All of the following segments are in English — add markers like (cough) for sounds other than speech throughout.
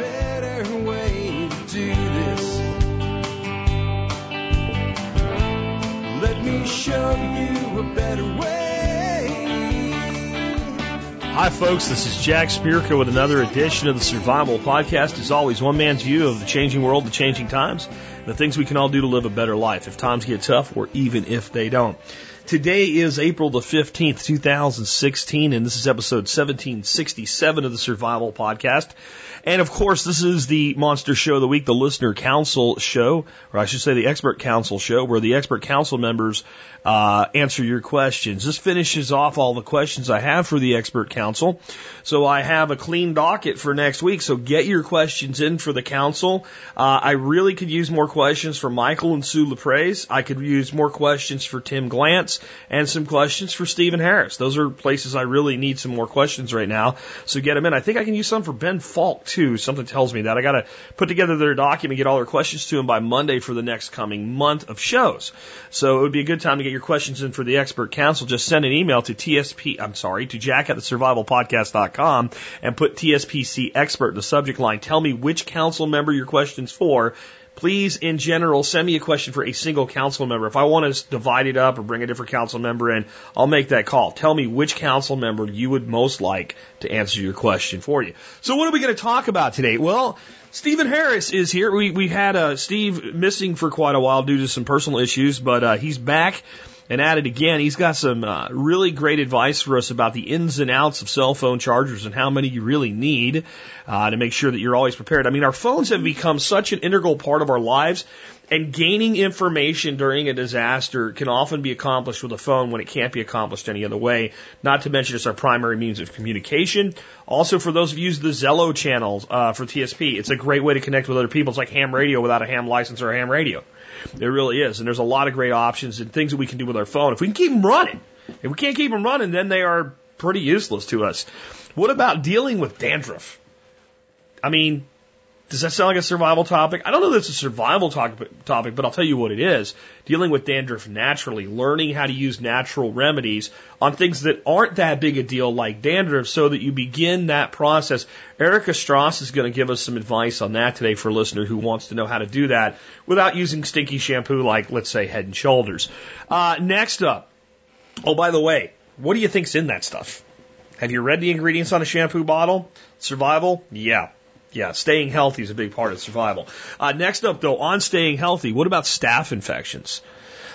better way to do this. Let me show you a better way. Hi, folks. This is Jack Spirko with another edition of the Survival Podcast. As always, one man's view of the changing world, the changing times, and the things we can all do to live a better life if times get tough or even if they don't. Today is April the 15th, 2016, and this is episode 1767 of the Survival Podcast. And of course, this is the Monster Show of the Week, the Listener Council Show, or I should say the Expert Council Show, where the Expert Council members uh, answer your questions. This finishes off all the questions I have for the Expert Council. So I have a clean docket for next week. So get your questions in for the council. Uh, I really could use more questions for Michael and Sue LaPraise. I could use more questions for Tim Glantz and some questions for Stephen Harris. Those are places I really need some more questions right now. So get them in. I think I can use some for Ben Falk too. Something tells me that. I got to put together their document, get all their questions to them by Monday for the next coming month of shows. So it would be a good time to get your questions in for the expert council. Just send an email to TSP, I'm sorry, to jack at the survivalpodcast.com and put TSPC expert in the subject line. Tell me which council member your question's for please, in general, send me a question for a single council member. If I want to divide it up or bring a different council member in, I'll make that call. Tell me which council member you would most like to answer your question for you. So what are we going to talk about today? Well, Stephen Harris is here. We, we had uh, Steve missing for quite a while due to some personal issues, but uh, he's back and at it again. He's got some uh, really great advice for us about the ins and outs of cell phone chargers and how many you really need uh, to make sure that you're always prepared. I mean, our phones have become such an integral part of our lives. And gaining information during a disaster can often be accomplished with a phone when it can't be accomplished any other way. Not to mention it's our primary means of communication. Also, for those of you who use the Zello channels uh, for TSP, it's a great way to connect with other people. It's like ham radio without a ham license or a ham radio. It really is. And there's a lot of great options and things that we can do with our phone. If we can keep them running, if we can't keep them running, then they are pretty useless to us. What about dealing with dandruff? I mean, does that sound like a survival topic? I don't know that it's a survival topic, topic, but I'll tell you what it is. Dealing with dandruff naturally, learning how to use natural remedies on things that aren't that big a deal like dandruff so that you begin that process. Erica Strauss is going to give us some advice on that today for a listener who wants to know how to do that without using stinky shampoo like, let's say, Head and Shoulders. Uh, next up. Oh, by the way, what do you think's in that stuff? Have you read the ingredients on a shampoo bottle? Survival? Yeah. Yeah, staying healthy is a big part of survival. Uh, next up, though, on staying healthy, what about staph infections?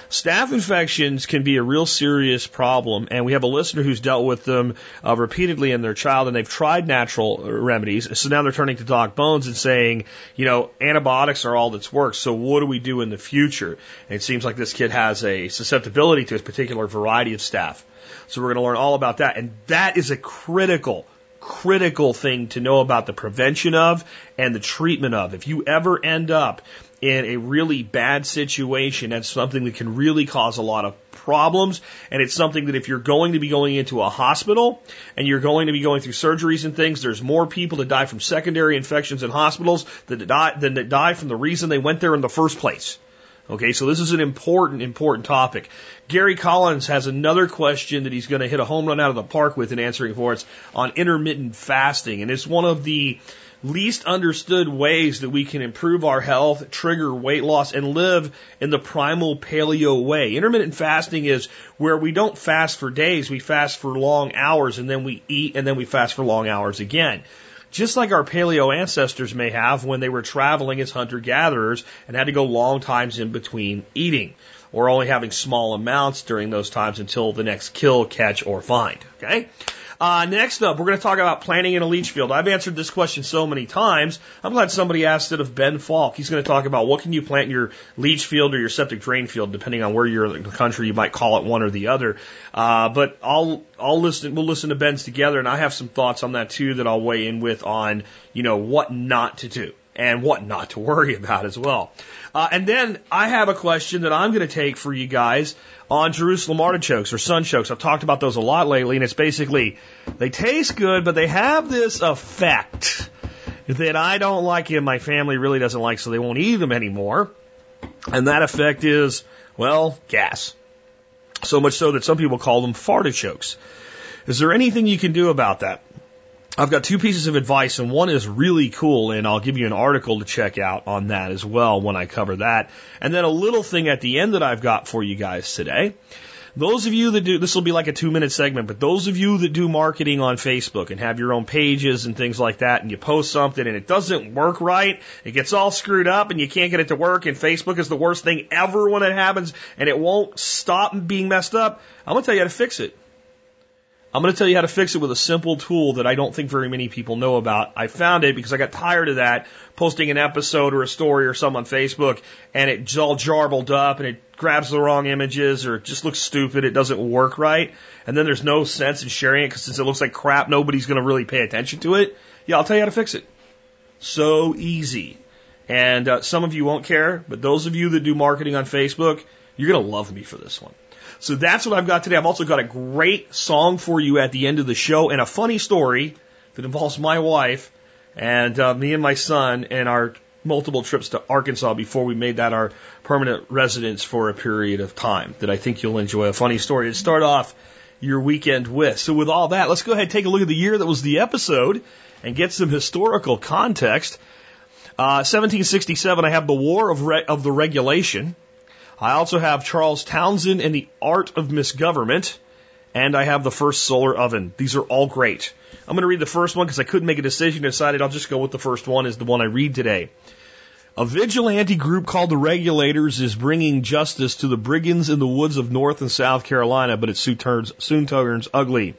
Staph infections can be a real serious problem, and we have a listener who's dealt with them uh, repeatedly in their child, and they've tried natural remedies. So now they're turning to Doc Bones and saying, you know, antibiotics are all that's worked. So what do we do in the future? And it seems like this kid has a susceptibility to a particular variety of staph. So we're going to learn all about that, and that is a critical critical thing to know about the prevention of and the treatment of. If you ever end up in a really bad situation, that's something that can really cause a lot of problems. And it's something that if you're going to be going into a hospital and you're going to be going through surgeries and things, there's more people that die from secondary infections in hospitals than die, than that die from the reason they went there in the first place. Okay, so this is an important, important topic. Gary Collins has another question that he's going to hit a home run out of the park with in answering for us on intermittent fasting. And it's one of the least understood ways that we can improve our health, trigger weight loss, and live in the primal paleo way. Intermittent fasting is where we don't fast for days, we fast for long hours, and then we eat, and then we fast for long hours again just like our paleo ancestors may have when they were traveling as hunter gatherers and had to go long times in between eating, or only having small amounts during those times until the next kill, catch, or find. Okay? Uh, next up, we're going to talk about planting in a leach field. I've answered this question so many times. I'm glad somebody asked it of Ben Falk. He's going to talk about what can you plant in your leach field or your septic drain field, depending on where you're in the country. You might call it one or the other. Uh, but I'll I'll listen. We'll listen to Ben's together, and I have some thoughts on that too that I'll weigh in with on you know what not to do and what not to worry (laughs) about as well. Uh, and then I have a question that I'm going to take for you guys on Jerusalem artichokes or sunchokes. I've talked about those a lot lately, and it's basically they taste good, but they have this effect that I don't like and my family really doesn't like, so they won't eat them anymore. And that effect is, well, gas. So much so that some people call them fartichokes. Is there anything you can do about that? I've got two pieces of advice, and one is really cool, and I'll give you an article to check out on that as well when I cover that. And then a little thing at the end that I've got for you guys today. Those of you that do, this will be like a two minute segment, but those of you that do marketing on Facebook and have your own pages and things like that, and you post something and it doesn't work right, it gets all screwed up and you can't get it to work, and Facebook is the worst thing ever when it happens, and it won't stop being messed up, I'm gonna tell you how to fix it. I'm going to tell you how to fix it with a simple tool that I don't think very many people know about. I found it because I got tired of that, posting an episode or a story or something on Facebook, and it's all jarbled up and it grabs the wrong images or it just looks stupid. It doesn't work right. And then there's no sense in sharing it because since it looks like crap, nobody's going to really pay attention to it. Yeah, I'll tell you how to fix it. So easy. And uh, some of you won't care, but those of you that do marketing on Facebook, you're going to love me for this one. So that's what I've got today. I've also got a great song for you at the end of the show and a funny story that involves my wife and uh, me and my son and our multiple trips to Arkansas before we made that our permanent residence for a period of time that I think you'll enjoy. A funny story to start off your weekend with. So with all that, let's go ahead and take a look at the year that was the episode and get some historical context. Uh, 1767, I have the War of, Re- of the Regulation. I also have Charles Townshend and the Art of Misgovernment, and I have the first solar oven. These are all great. I'm going to read the first one because I couldn't make a decision. I decided I'll just go with the first one is the one I read today. A vigilante group called the Regulators is bringing justice to the brigands in the woods of North and South Carolina, but it soon turns, soon turns ugly.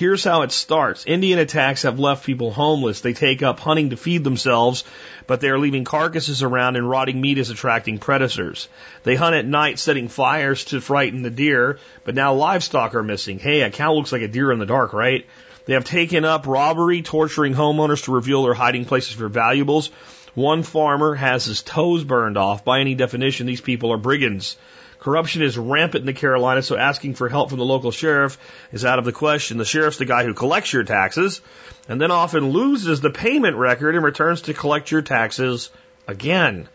Here's how it starts. Indian attacks have left people homeless. They take up hunting to feed themselves, but they are leaving carcasses around and rotting meat is attracting predators. They hunt at night setting fires to frighten the deer, but now livestock are missing. Hey, a cow looks like a deer in the dark, right? They have taken up robbery, torturing homeowners to reveal their hiding places for valuables. One farmer has his toes burned off. By any definition, these people are brigands. Corruption is rampant in the Carolinas, so asking for help from the local sheriff is out of the question. The sheriff's the guy who collects your taxes and then often loses the payment record and returns to collect your taxes again.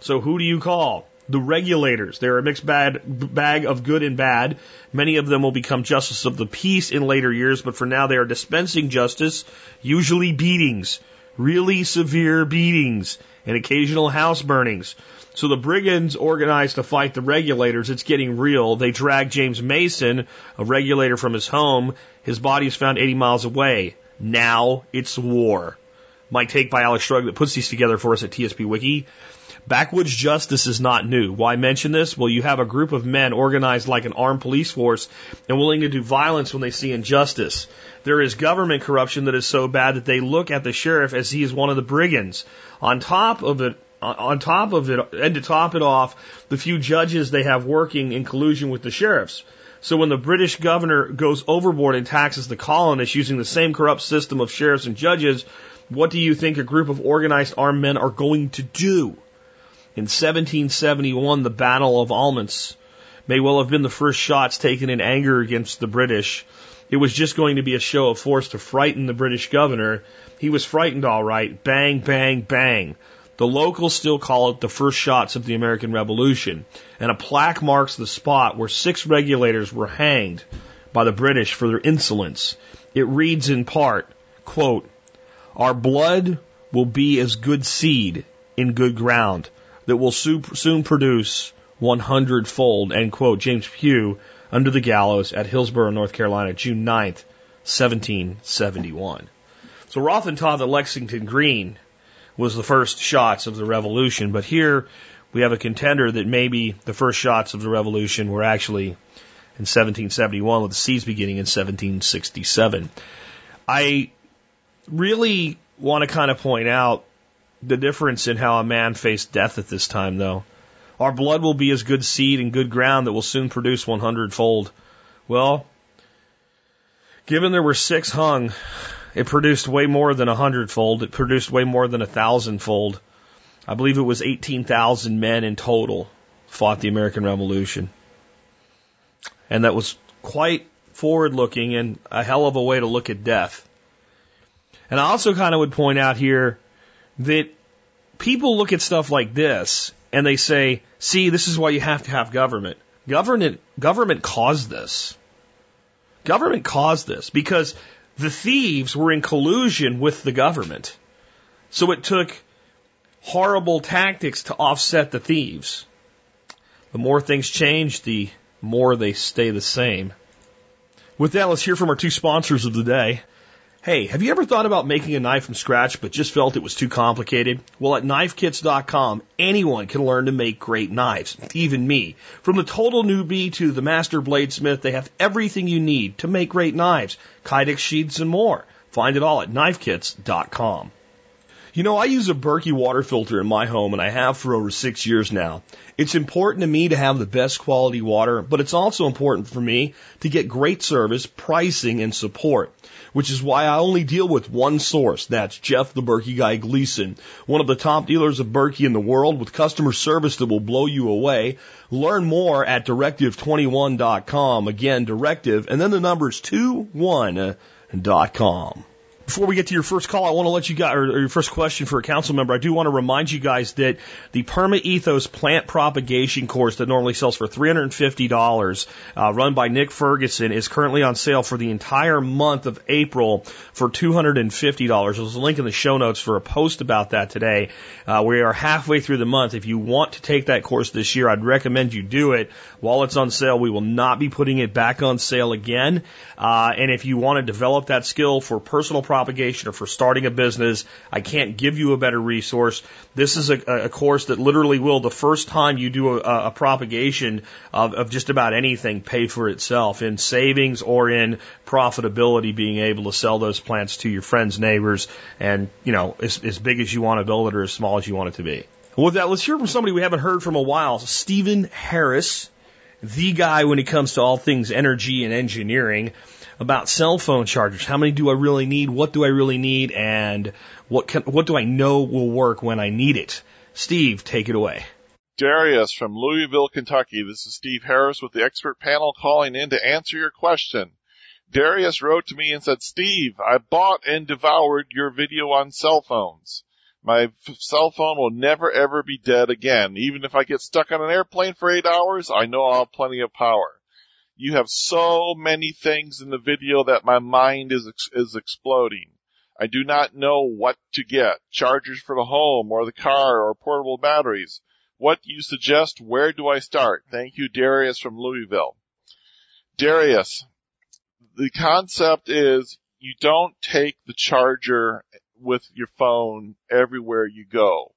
So who do you call? The regulators. They're a mixed bag, bag of good and bad. Many of them will become justice of the peace in later years, but for now they are dispensing justice, usually beatings, really severe beatings, and occasional house burnings. So the brigands organized to fight the regulators. It's getting real. They drag James Mason, a regulator from his home. His body is found 80 miles away. Now it's war. My take by Alex Shrug that puts these together for us at TSP Wiki. Backwoods justice is not new. Why mention this? Well, you have a group of men organized like an armed police force and willing to do violence when they see injustice. There is government corruption that is so bad that they look at the sheriff as he is one of the brigands. On top of it, on top of it, and to top it off, the few judges they have working in collusion with the sheriffs. So when the British governor goes overboard and taxes the colonists using the same corrupt system of sheriffs and judges, what do you think a group of organized armed men are going to do? In 1771, the Battle of Alamance may well have been the first shots taken in anger against the British. It was just going to be a show of force to frighten the British governor. He was frightened all right. Bang, bang, bang. The locals still call it the first shots of the American Revolution, and a plaque marks the spot where six regulators were hanged by the British for their insolence. It reads in part, quote, Our blood will be as good seed in good ground that will soon produce one hundredfold, end quote. James Pugh, Under the Gallows at Hillsborough, North Carolina, June 9th, 1771. So Rothen taught that Lexington Green was the first shots of the revolution, but here we have a contender that maybe the first shots of the revolution were actually in 1771 with the seeds beginning in 1767. I really want to kind of point out the difference in how a man faced death at this time, though. Our blood will be as good seed and good ground that will soon produce 100 fold. Well, given there were six hung, it produced way more than a hundredfold. It produced way more than a thousandfold. I believe it was 18,000 men in total fought the American Revolution. And that was quite forward looking and a hell of a way to look at death. And I also kind of would point out here that people look at stuff like this and they say, see, this is why you have to have government. Government, government caused this. Government caused this because the thieves were in collusion with the government. So it took horrible tactics to offset the thieves. The more things change, the more they stay the same. With that, let's hear from our two sponsors of the day. Hey, have you ever thought about making a knife from scratch but just felt it was too complicated? Well, at knifekits.com, anyone can learn to make great knives, even me. From the total newbie to the master bladesmith, they have everything you need to make great knives, Kydex sheets and more. Find it all at knifekits.com. You know, I use a Berkey water filter in my home and I have for over six years now. It's important to me to have the best quality water, but it's also important for me to get great service, pricing, and support, which is why I only deal with one source. That's Jeff the Berkey Guy Gleason, one of the top dealers of Berkey in the world with customer service that will blow you away. Learn more at directive21.com. Again, directive, and then the numbers 21.com. Before we get to your first call, I want to let you guys, or your first question for a council member, I do want to remind you guys that the Perma Ethos plant propagation course that normally sells for $350, uh, run by Nick Ferguson, is currently on sale for the entire month of April for $250. There's a link in the show notes for a post about that today. Uh, we are halfway through the month. If you want to take that course this year, I'd recommend you do it while it's on sale. We will not be putting it back on sale again. Uh, and if you want to develop that skill for personal propagation or for starting a business, I can't give you a better resource. This is a, a course that literally will, the first time you do a, a propagation of, of just about anything, pay for itself in savings or in profitability, being able to sell those plants to your friends, neighbors, and, you know, as, as big as you want to build it or as small as you want it to be. With that, let's hear from somebody we haven't heard from a while, Stephen Harris the guy when it comes to all things energy and engineering about cell phone chargers. How many do I really need? What do I really need? And what can, what do I know will work when I need it? Steve, take it away. Darius from Louisville, Kentucky. This is Steve Harris with the expert panel calling in to answer your question. Darius wrote to me and said, Steve, I bought and devoured your video on cell phones. My cell phone will never ever be dead again. Even if I get stuck on an airplane for eight hours, I know I'll have plenty of power. You have so many things in the video that my mind is, is exploding. I do not know what to get. Chargers for the home or the car or portable batteries. What do you suggest? Where do I start? Thank you, Darius from Louisville. Darius, the concept is you don't take the charger with your phone everywhere you go.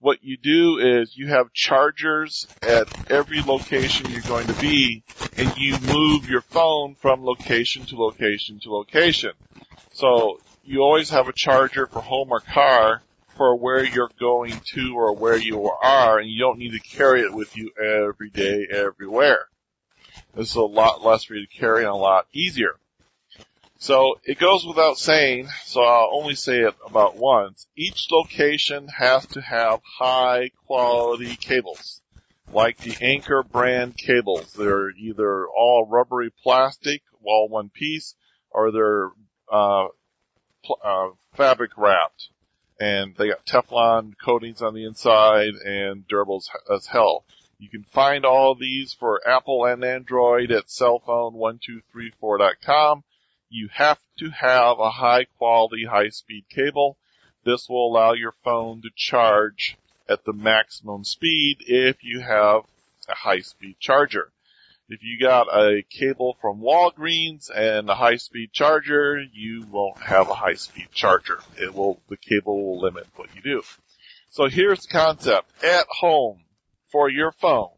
What you do is you have chargers at every location you're going to be and you move your phone from location to location to location. So you always have a charger for home or car for where you're going to or where you are and you don't need to carry it with you every day, everywhere. This is a lot less for you to carry and a lot easier. So it goes without saying, so I'll only say it about once. Each location has to have high quality cables, like the Anker brand cables. They're either all rubbery plastic, all one piece, or they're uh, pl- uh, fabric wrapped, and they got Teflon coatings on the inside and durable as, as hell. You can find all these for Apple and Android at cellphone1234.com you have to have a high quality, high speed cable. This will allow your phone to charge at the maximum speed if you have a high speed charger. If you got a cable from Walgreens and a high speed charger, you won't have a high speed charger. It will, the cable will limit what you do. So here's the concept. At home, for your phone,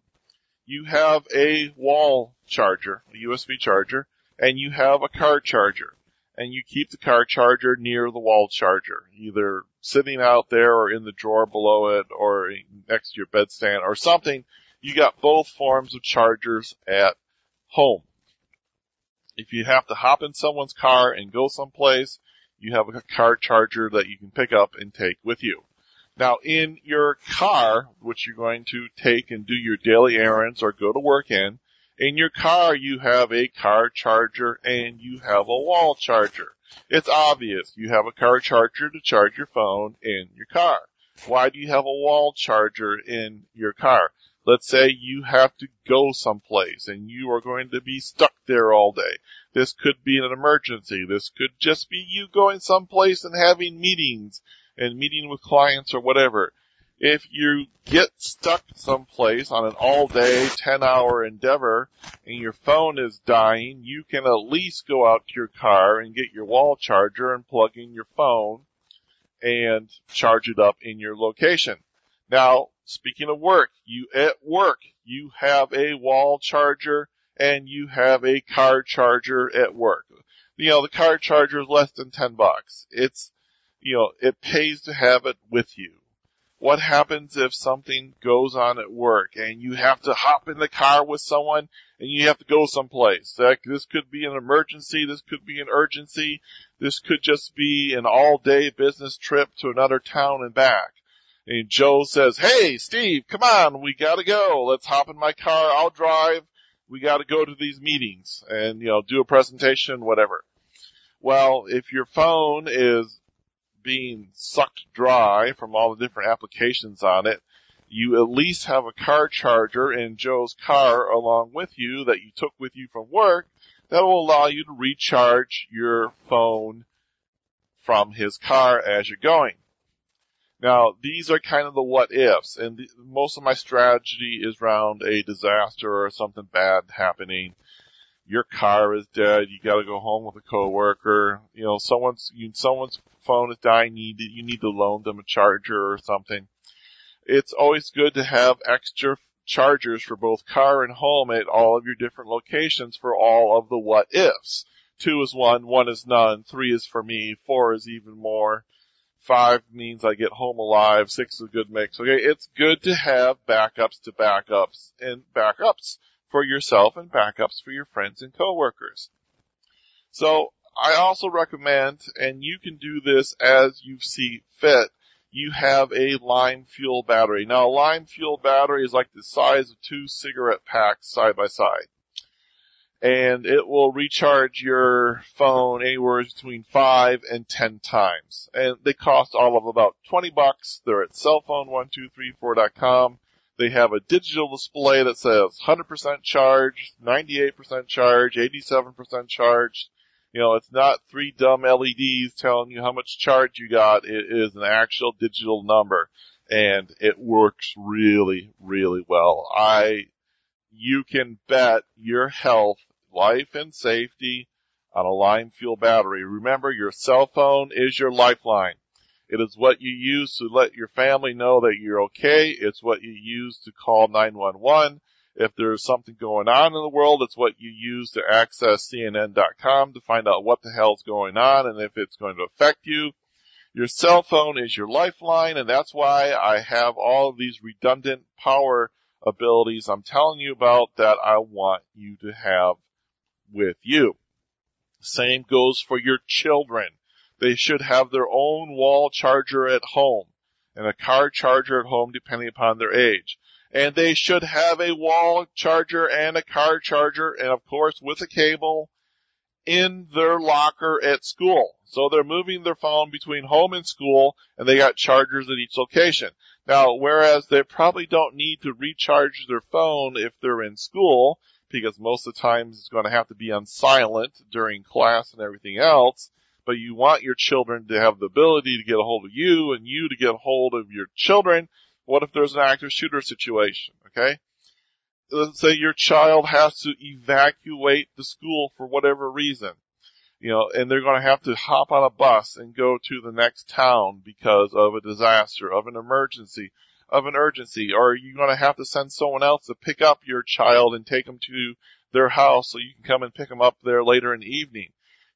you have a wall charger, a USB charger, and you have a car charger and you keep the car charger near the wall charger, either sitting out there or in the drawer below it or next to your bedstand or something. You got both forms of chargers at home. If you have to hop in someone's car and go someplace, you have a car charger that you can pick up and take with you. Now in your car, which you're going to take and do your daily errands or go to work in, in your car, you have a car charger and you have a wall charger. It's obvious. You have a car charger to charge your phone in your car. Why do you have a wall charger in your car? Let's say you have to go someplace and you are going to be stuck there all day. This could be an emergency. This could just be you going someplace and having meetings and meeting with clients or whatever. If you get stuck someplace on an all day, 10 hour endeavor and your phone is dying, you can at least go out to your car and get your wall charger and plug in your phone and charge it up in your location. Now, speaking of work, you at work, you have a wall charger and you have a car charger at work. You know, the car charger is less than 10 bucks. It's, you know, it pays to have it with you. What happens if something goes on at work and you have to hop in the car with someone and you have to go someplace? This could be an emergency. This could be an urgency. This could just be an all day business trip to another town and back. And Joe says, hey, Steve, come on, we gotta go. Let's hop in my car. I'll drive. We gotta go to these meetings and, you know, do a presentation, whatever. Well, if your phone is being sucked dry from all the different applications on it, you at least have a car charger in Joe's car along with you that you took with you from work that will allow you to recharge your phone from his car as you're going. Now, these are kind of the what ifs, and the, most of my strategy is around a disaster or something bad happening. Your car is dead. You got to go home with a coworker. You know, someone's you, someone's phone is dying. You need, you need to loan them a charger or something. It's always good to have extra chargers for both car and home at all of your different locations for all of the what ifs. Two is one, one is none, three is for me, four is even more Five means I get home alive. Six is a good mix. Okay, it's good to have backups to backups and backups for yourself and backups for your friends and coworkers. So I also recommend, and you can do this as you see fit, you have a Limefuel battery. Now a Limefuel battery is like the size of two cigarette packs side by side and it will recharge your phone anywhere between five and ten times. And they cost all of about 20 bucks. They're at cellphone1234.com. They have a digital display that says 100% charge, 98% charge, 87% charge. You know, it's not three dumb LEDs telling you how much charge you got. It is an actual digital number and it works really, really well. I, you can bet your health life and safety on a Limefuel battery. Remember, your cell phone is your lifeline. It is what you use to let your family know that you're okay. It's what you use to call 911. If there's something going on in the world, it's what you use to access CNN.com to find out what the hell's going on and if it's going to affect you. Your cell phone is your lifeline and that's why I have all of these redundant power abilities I'm telling you about that I want you to have with you. Same goes for your children. They should have their own wall charger at home and a car charger at home depending upon their age. And they should have a wall charger and a car charger and of course with a cable in their locker at school. So they're moving their phone between home and school and they got chargers at each location. Now, whereas they probably don't need to recharge their phone if they're in school, because most of the times it's going to have to be on silent during class and everything else. But you want your children to have the ability to get a hold of you and you to get a hold of your children. What if there's an active shooter situation? Okay. Let's say your child has to evacuate the school for whatever reason. You know, and they're going to have to hop on a bus and go to the next town because of a disaster, of an emergency, of an urgency, or are you going to have to send someone else to pick up your child and take them to their house so you can come and pick them up there later in the evening?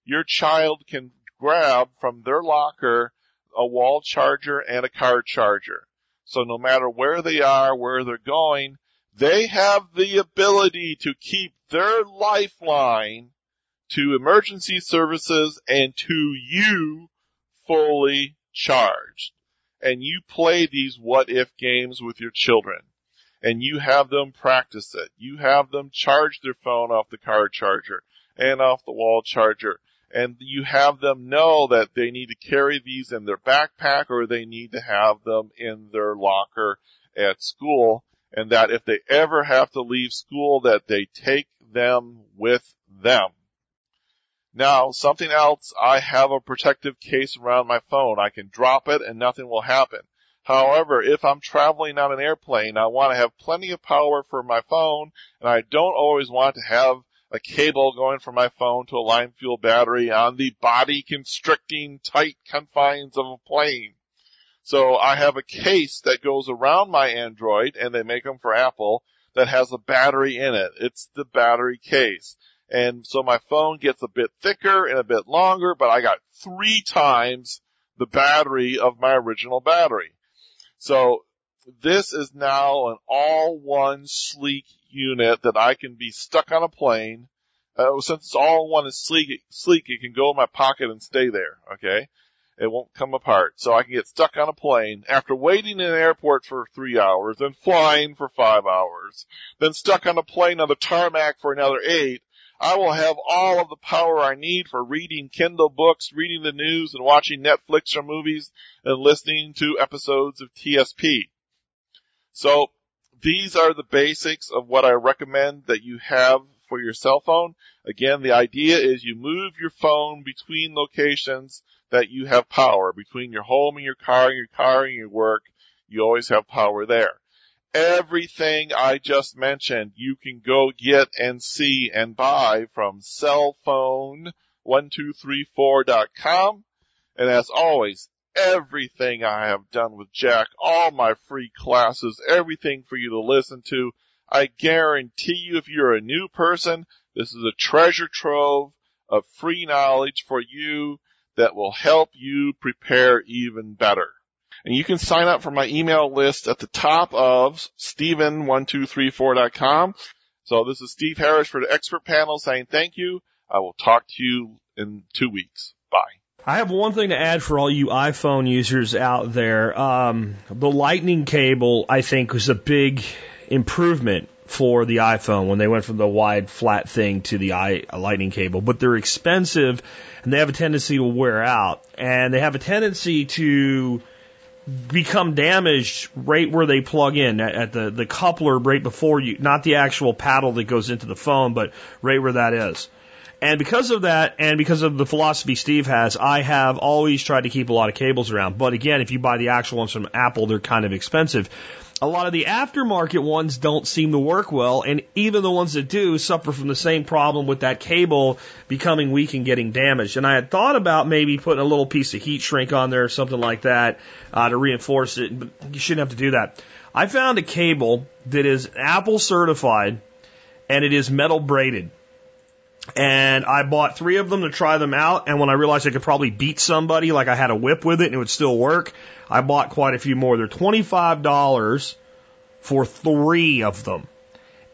Your child can grab from their locker a wall charger and a car charger. So no matter where they are, where they're going, they have the ability to keep their lifeline to emergency services and to you fully charged and you play these what if games with your children and you have them practice it. You have them charge their phone off the car charger and off the wall charger. And you have them know that they need to carry these in their backpack or they need to have them in their locker at school. And that if they ever have to leave school that they take them with them. Now, something else, I have a protective case around my phone. I can drop it and nothing will happen. However, if I'm traveling on an airplane, I want to have plenty of power for my phone and I don't always want to have a cable going from my phone to a Limefuel battery on the body constricting tight confines of a plane. So I have a case that goes around my Android and they make them for Apple that has a battery in it. It's the battery case. And so my phone gets a bit thicker and a bit longer, but I got three times the battery of my original battery. So this is now an all-one sleek unit that I can be stuck on a plane. Uh, since it's all one is sleek, sleek, it can go in my pocket and stay there. Okay. It won't come apart. So I can get stuck on a plane after waiting in an airport for three hours, then flying for five hours, then stuck on a plane on the tarmac for another eight. I will have all of the power I need for reading Kindle books, reading the news, and watching Netflix or movies, and listening to episodes of TSP. So these are the basics of what I recommend that you have for your cell phone. Again, the idea is you move your phone between locations that you have power, between your home and your car, and your car and your work. You always have power there. Everything I just mentioned, you can go get and see and buy from cellphone1234.com. And as always, everything I have done with Jack, all my free classes, everything for you to listen to. I guarantee you if you're a new person, this is a treasure trove of free knowledge for you that will help you prepare even better. And you can sign up for my email list at the top of Stephen1234.com. So this is Steve Harris for the expert panel saying thank you. I will talk to you in two weeks. Bye. I have one thing to add for all you iPhone users out there. Um, the lightning cable, I think, was a big improvement for the iPhone when they went from the wide flat thing to the I, lightning cable, but they're expensive and they have a tendency to wear out and they have a tendency to become damaged right where they plug in at, at the, the coupler right before you, not the actual paddle that goes into the phone, but right where that is. And because of that, and because of the philosophy Steve has, I have always tried to keep a lot of cables around. But again, if you buy the actual ones from Apple, they're kind of expensive. A lot of the aftermarket ones don't seem to work well, and even the ones that do suffer from the same problem with that cable becoming weak and getting damaged. And I had thought about maybe putting a little piece of heat shrink on there or something like that uh, to reinforce it, but you shouldn't have to do that. I found a cable that is Apple certified and it is metal braided. And I bought three of them to try them out. And when I realized I could probably beat somebody, like I had a whip with it and it would still work, I bought quite a few more. They're $25 for three of them.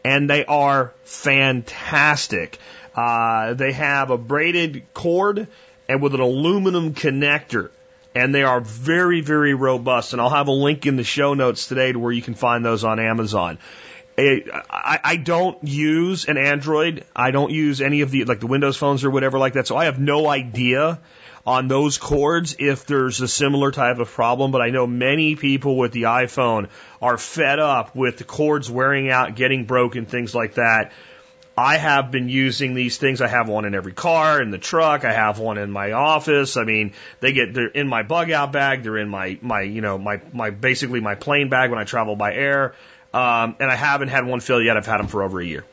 And they are fantastic. Uh, they have a braided cord and with an aluminum connector. And they are very, very robust. And I'll have a link in the show notes today to where you can find those on Amazon. I don't use an Android. I don't use any of the like the Windows phones or whatever like that. So I have no idea on those cords if there's a similar type of problem. But I know many people with the iPhone are fed up with the cords wearing out, getting broken, things like that. I have been using these things. I have one in every car, in the truck. I have one in my office. I mean, they get they're in my bug out bag. They're in my my you know my my basically my plane bag when I travel by air. Um, and I haven't had one fill yet. I've had them for over a year.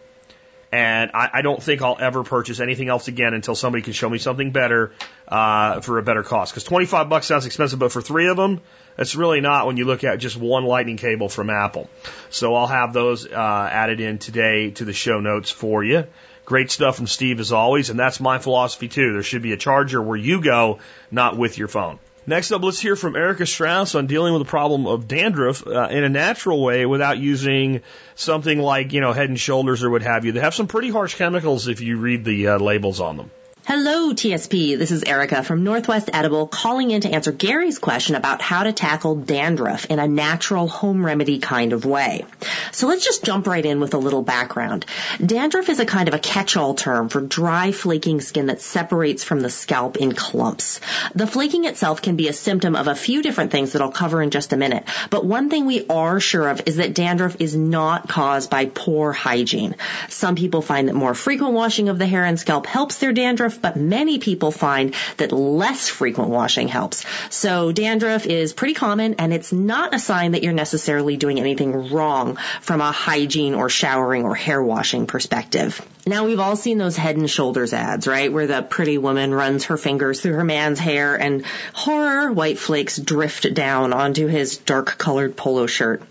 And I, I don't think I'll ever purchase anything else again until somebody can show me something better uh, for a better cost. Because 25 bucks sounds expensive, but for three of them, it's really not when you look at just one lightning cable from Apple. So I'll have those uh, added in today to the show notes for you. Great stuff from Steve as always, and that's my philosophy too. There should be a charger where you go, not with your phone. Next up, let's hear from Erica Strauss on dealing with the problem of dandruff uh, in a natural way without using something like, you know, head and shoulders or what have you. They have some pretty harsh chemicals if you read the uh, labels on them. Hello, TSP. This is Erica from Northwest Edible calling in to answer Gary's question about how to tackle dandruff in a natural home remedy kind of way. So let's just jump right in with a little background. Dandruff is a kind of a catch-all term for dry, flaking skin that separates from the scalp in clumps. The flaking itself can be a symptom of a few different things that I'll cover in just a minute. But one thing we are sure of is that dandruff is not caused by poor hygiene. Some people find that more frequent washing of the hair and scalp helps their dandruff but many many people find that less frequent washing helps. So dandruff is pretty common and it's not a sign that you're necessarily doing anything wrong from a hygiene or showering or hair washing perspective. Now we've all seen those head and shoulders ads, right? Where the pretty woman runs her fingers through her man's hair and horror, white flakes drift down onto his dark colored polo shirt.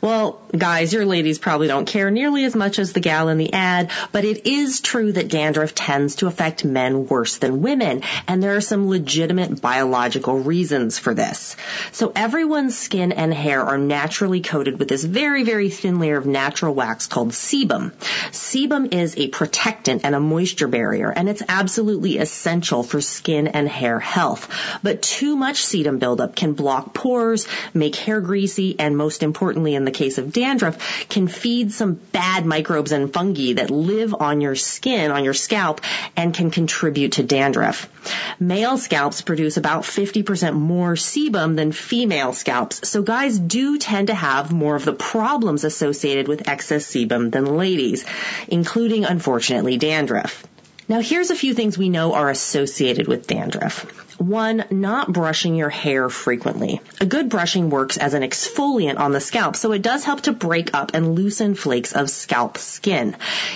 Well, guys, your ladies probably don't care nearly as much as the gal in the ad, but it is true that dandruff tends to affect men worse than women, and there are some legitimate biological reasons for this. So everyone's skin and hair are naturally coated with this very, very thin layer of natural wax called sebum. Sebum is a protectant and a moisture barrier, and it's absolutely essential for skin and hair health. But too much sebum buildup can block pores, make hair greasy, and most importantly in the case of dandruff, can feed some bad microbes and fungi that live on your skin, on your scalp, and can contribute to dandruff. Male scalps produce about 50% more sebum than female scalps, so guys do tend to have more of the problems associated with excess sebum than ladies, including unfortunately dandruff. Now here's a few things we know are associated with dandruff. One, not brushing your hair frequently. A good brushing works as an exfoliant on the scalp, so it does help to break up and loosen flakes of scalp skin.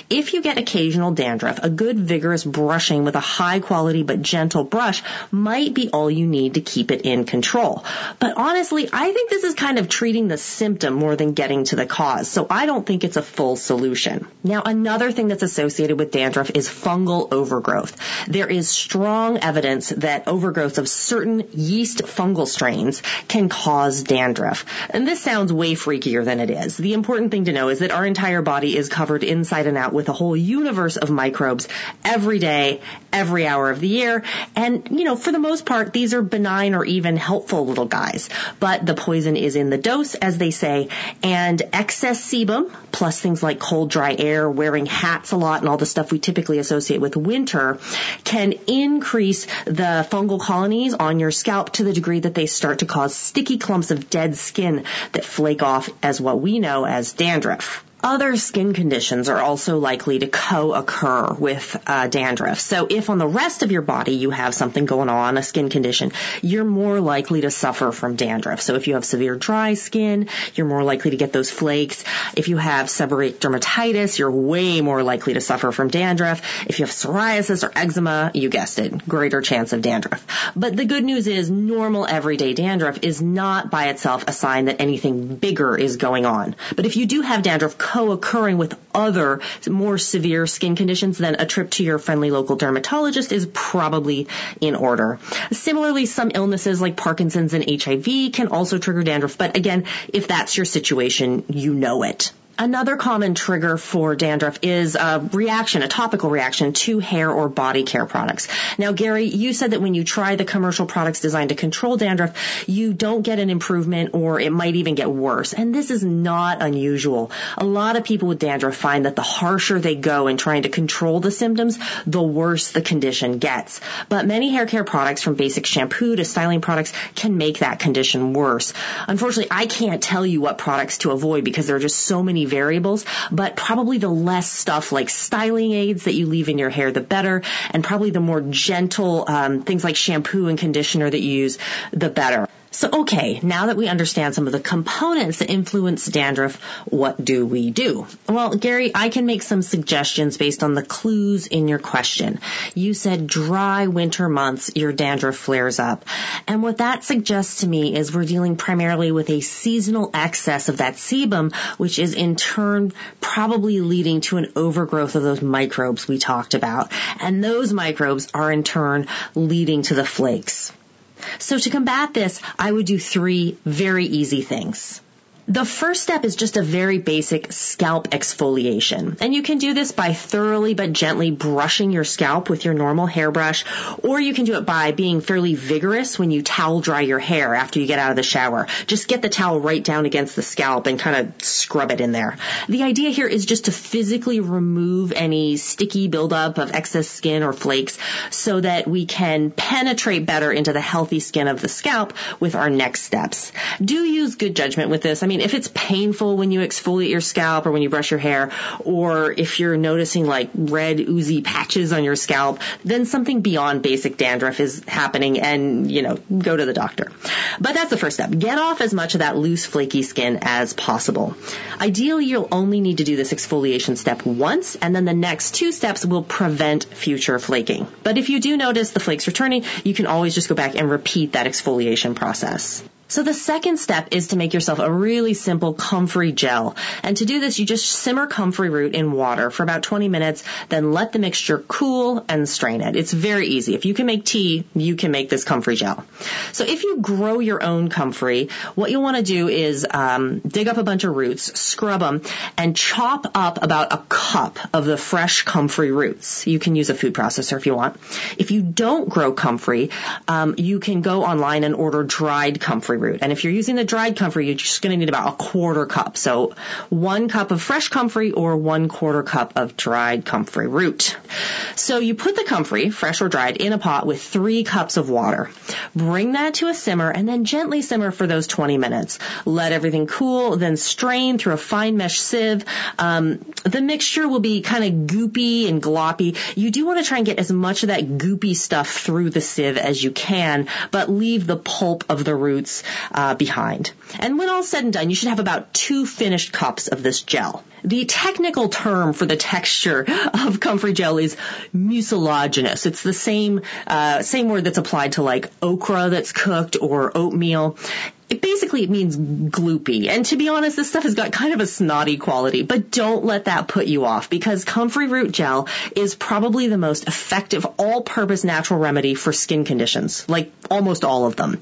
If you get occasional dandruff, a good vigorous brushing with a high quality but gentle brush might be all you need to keep it in control. But honestly, I think this is kind of treating the symptom more than getting to the cause, so I don't think it's a full solution. Now, another thing that's associated with dandruff is fungal overgrowth. There is strong evidence that overgrowth overgrowth of certain yeast fungal strains can cause dandruff. And this sounds way freakier than it is. The important thing to know is that our entire body is covered inside and out with a whole universe of microbes every day, every hour of the year. And, you know, for the most part, these are benign or even helpful little guys. But the poison is in the dose, as they say, and excess sebum, plus things like cold, dry air, wearing hats a lot, and all the stuff we typically associate with winter, can increase the fungal colonies on your scalp to the degree that they start to cause sticky clumps of dead skin that flake off as what we know as dandruff. Other skin conditions are also likely to co-occur with uh, dandruff. So if on the rest of your body you have something going on, a skin condition, you're more likely to suffer from dandruff. So if you have severe dry skin, you're more likely to get those flakes. If you have seborrheic dermatitis, you're way more likely to suffer from dandruff. If you have psoriasis or eczema, you guessed it, greater chance of dandruff. But the good news is normal everyday dandruff is not by itself a sign that anything bigger is going on. But if you do have dandruff, co-occurring with other more severe skin conditions, then a trip to your friendly local dermatologist is probably in order. Similarly, some illnesses like Parkinson's and HIV can also trigger dandruff, but again, if that's your situation, you know it. Another common trigger for dandruff is a reaction, a topical reaction to hair or body care products. Now, Gary, you said that when you try the commercial products designed to control dandruff, you don't get an improvement or it might even get worse. And this is not unusual. A lot of people with dandruff find that the harsher they go in trying to control the symptoms, the worse the condition gets. But many hair care products from basic shampoo to styling products can make that condition worse. Unfortunately, I can't tell you what products to avoid because there are just so many variables, but probably the less stuff like styling aids that you leave in your hair, the better, and probably the more gentle um, things like shampoo and conditioner that you use, the better. So, okay, now that we understand some of the components that influence dandruff, what do we do? Well, Gary, I can make some suggestions based on the clues in your question. You said dry winter months, your dandruff flares up. And what that suggests to me is we're dealing primarily with a seasonal excess of that sebum, which is in turn probably leading to an overgrowth of those microbes we talked about. And those microbes are in turn leading to the flakes. So to combat this, I would do three very easy things. The first step is just a very basic scalp exfoliation. And you can do this by thoroughly but gently brushing your scalp with your normal hairbrush, or you can do it by being fairly vigorous when you towel dry your hair after you get out of the shower. Just get the towel right down against the scalp and kind of scrub it in there. The idea here is just to physically remove any sticky buildup of excess skin or flakes so that we can penetrate better into the healthy skin of the scalp with our next steps. Do use good judgment with this. I mean, if it's painful when you exfoliate your scalp or when you brush your hair, or if you're noticing like red oozy patches on your scalp, then something beyond basic dandruff is happening and, you know, go to the doctor. But that's the first step. Get off as much of that loose, flaky skin as possible. Ideally, you'll only need to do this exfoliation step once, and then the next two steps will prevent future flaking. But if you do notice the flakes returning, you can always just go back and repeat that exfoliation process. So the second step is to make yourself a really simple comfrey gel. And to do this, you just simmer comfrey root in water for about 20 minutes, then let the mixture cool and strain it. It's very easy. If you can make tea, you can make this comfrey gel. So if you grow your own comfrey, what you'll want to do is um, dig up a bunch of roots, scrub them, and chop up about a cup of the fresh comfrey roots. You can use a food processor if you want. If you don't grow comfrey, um, you can go online and order dried comfrey root. And if you're using the dried comfrey, you're just going to need about a quarter cup. So one cup of fresh comfrey or one quarter cup of dried comfrey root. So you put the comfrey, fresh or dried, in a pot with three cups of water. Bring that to a simmer and then gently simmer for those 20 minutes. Let everything cool, then strain through a fine mesh sieve. Um, the mixture will be kind of goopy and gloppy. You do want to try and get as much of that goopy stuff through the sieve as you can, but leave the pulp of the roots uh, behind. And when all said and done, you should have about two finished cups of this gel. The technical term for the texture of comfrey gel is mucilaginous. It's the same uh, same word that's applied to like okra that's cooked or oatmeal it basically it means gloopy. And to be honest, this stuff has got kind of a snotty quality, but don't let that put you off because comfrey root gel is probably the most effective all-purpose natural remedy for skin conditions, like almost all of them.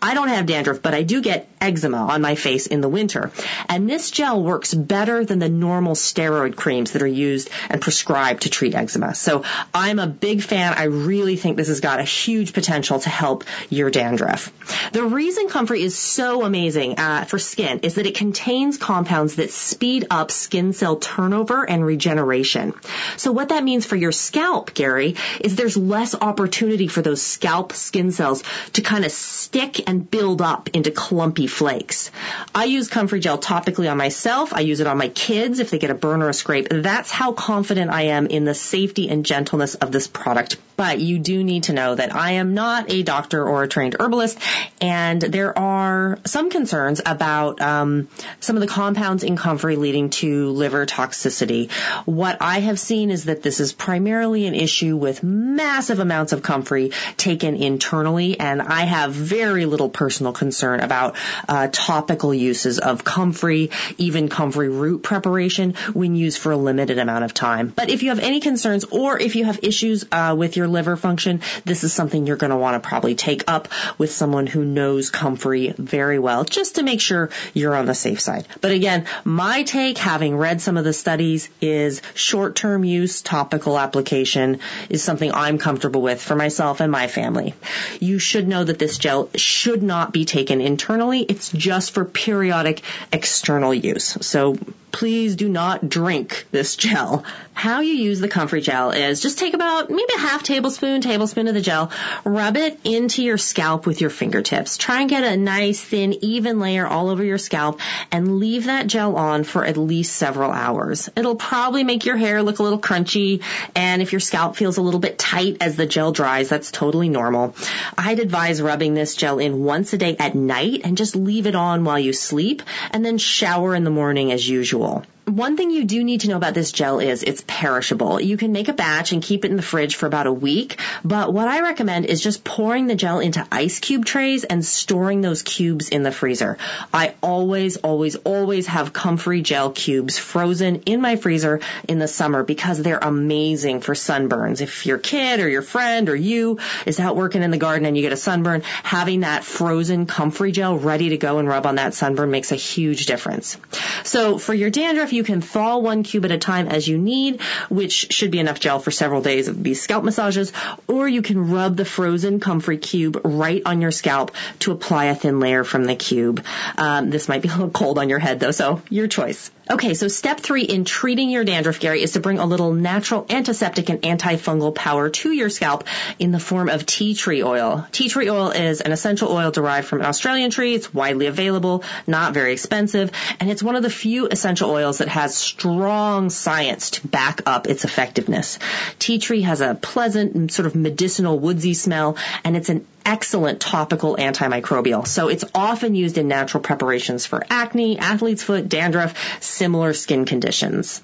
I don't have dandruff, but I do get eczema on my face in the winter. And this gel works better than the normal steroid creams that are used and prescribed to treat eczema. So I'm a big fan. I really think this has got a huge potential to help your dandruff. The reason comfrey is so amazing uh, for skin is that it contains compounds that speed up skin cell turnover and regeneration. So what that means for your scalp, Gary, is there's less opportunity for those scalp skin cells to kind of stick and build up into clumpy flakes. I use comfrey gel topically on myself. I use it on my kids if they get a burn or a scrape. That's how confident I am in the safety and gentleness of this product. But you do need to know that I am not a doctor or a trained herbalist and there are some concerns about um, some of the compounds in comfrey leading to liver toxicity. What I have seen is that this is primarily an issue with massive amounts of comfrey taken internally, and I have very little personal concern about uh, topical uses of comfrey, even comfrey root preparation when used for a limited amount of time. But if you have any concerns or if you have issues uh, with your liver function, this is something you're going to want to probably take up with someone who knows comfrey very well just to make sure you're on the safe side. But again, my take, having read some of the studies, is short-term use, topical application is something I'm comfortable with for myself and my family. You should know that this gel should not be taken internally. It's just for periodic external use. So please do not drink this gel. How you use the comfrey gel is just take about maybe a half tablespoon, tablespoon of the gel, rub it into your scalp with your fingertips. Try and get a nice thin, even layer all over your scalp and leave that gel on for at least several hours. It'll probably make your hair look a little crunchy and if your scalp feels a little bit tight as the gel dries, that's totally normal. I'd advise rubbing this gel in once a day at night and just leave it on while you sleep and then shower in the morning as usual. One thing you do need to know about this gel is it's perishable. You can make a batch and keep it in the fridge for about a week, but what I recommend is just pouring the gel into ice cube trays and storing those cubes in the freezer. I always, always, always have comfrey gel cubes frozen in my freezer in the summer because they're amazing for sunburns. If your kid or your friend or you is out working in the garden and you get a sunburn, having that frozen comfrey gel ready to go and rub on that sunburn makes a huge difference. So for your dandruff, you can thaw one cube at a time as you need, which should be enough gel for several days of these scalp massages, or you can rub the frozen comfrey cube right on your scalp to apply a thin layer from the cube. Um, this might be a little cold on your head though, so your choice. Okay, so step three in treating your dandruff, Gary, is to bring a little natural antiseptic and antifungal power to your scalp in the form of tea tree oil. Tea tree oil is an essential oil derived from an Australian tree. It's widely available, not very expensive, and it's one of the few essential oils that has strong science to back up its effectiveness. Tea tree has a pleasant sort of medicinal woodsy smell, and it's an excellent topical antimicrobial. So it's often used in natural preparations for acne, athlete's foot, dandruff, similar skin conditions.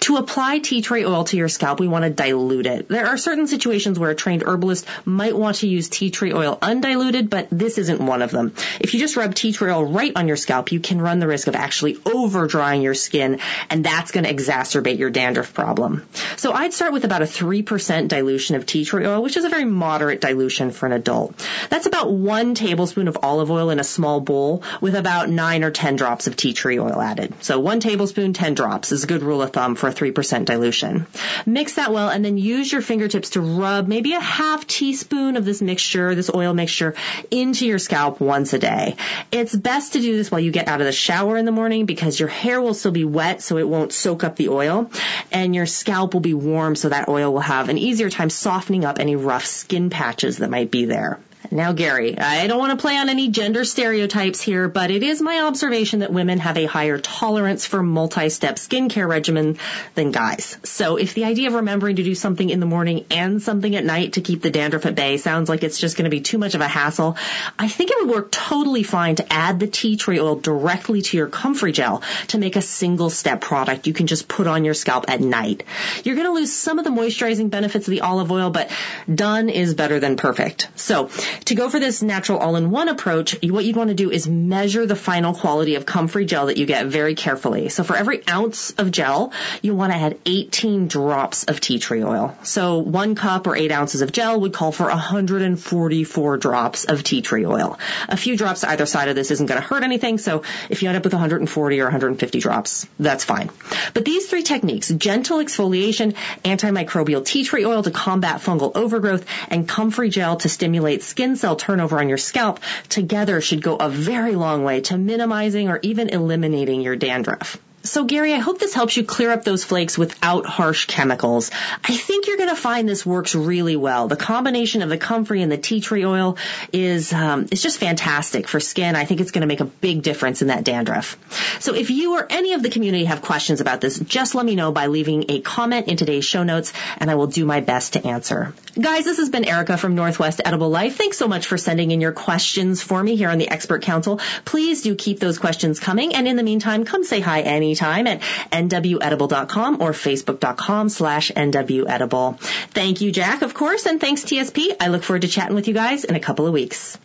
To apply tea tree oil to your scalp, we want to dilute it. There are certain situations where a trained herbalist might want to use tea tree oil undiluted, but this isn't one of them. If you just rub tea tree oil right on your scalp, you can run the risk of actually over drying your skin, and that's going to exacerbate your dandruff problem. So I'd start with about a 3% dilution of tea tree oil, which is a very moderate dilution for an adult. That's about one tablespoon of olive oil in a small bowl with about nine or 10 drops of tea tree oil added. So one tablespoon, 10 drops is a good rule of thumb for a 3% dilution. Mix that well and then use your fingertips to rub maybe a half teaspoon of this mixture, this oil mixture, into your scalp once a day. It's best to do this while you get out of the shower in the morning because your hair will still be wet so it won't soak up the oil and your scalp will be warm so that oil will have an easier time softening up any rough skin patches that might be there. Now, Gary, I don't want to play on any gender stereotypes here, but it is my observation that women have a higher tolerance for multi-step skincare regimen than guys. So if the idea of remembering to do something in the morning and something at night to keep the dandruff at bay sounds like it's just going to be too much of a hassle, I think it would work totally fine to add the tea tree oil directly to your comfrey gel to make a single step product you can just put on your scalp at night. You're going to lose some of the moisturizing benefits of the olive oil, but done is better than perfect. So to go for this natural all-in-one approach, what you'd want to do is measure the final quality of comfrey gel that you get very carefully. So for every ounce of gel, you want to add 18 drops of tea tree oil. So one cup or eight ounces of gel would call for 144 drops of tea tree oil. A few drops either side of this isn't going to hurt anything, so if you end up with 140 or 150 drops, that's fine. But these three techniques, gentle exfoliation, antimicrobial tea tree oil to combat fungal overgrowth, and comfrey gel to stimulate skin cell turnover on your scalp, together should go a very long way to minimizing or even eliminating your dandruff. So Gary, I hope this helps you clear up those flakes without harsh chemicals. I think you're going to find this works really well. The combination of the comfrey and the tea tree oil is um, it's just fantastic for skin. I think it's going to make a big difference in that dandruff. So if you or any of the community have questions about this, just let me know by leaving a comment in today's show notes, and I will do my best to answer. Guys, this has been Erica from Northwest Edible Life. Thanks so much for sending in your questions for me here on the Expert Council. Please do keep those questions coming, and in the meantime, come say hi any anytime at nwedible.com or facebook.com slash nwedible. Thank you, Jack, of course, and thanks TSP. I look forward to chatting with you guys in a couple of weeks.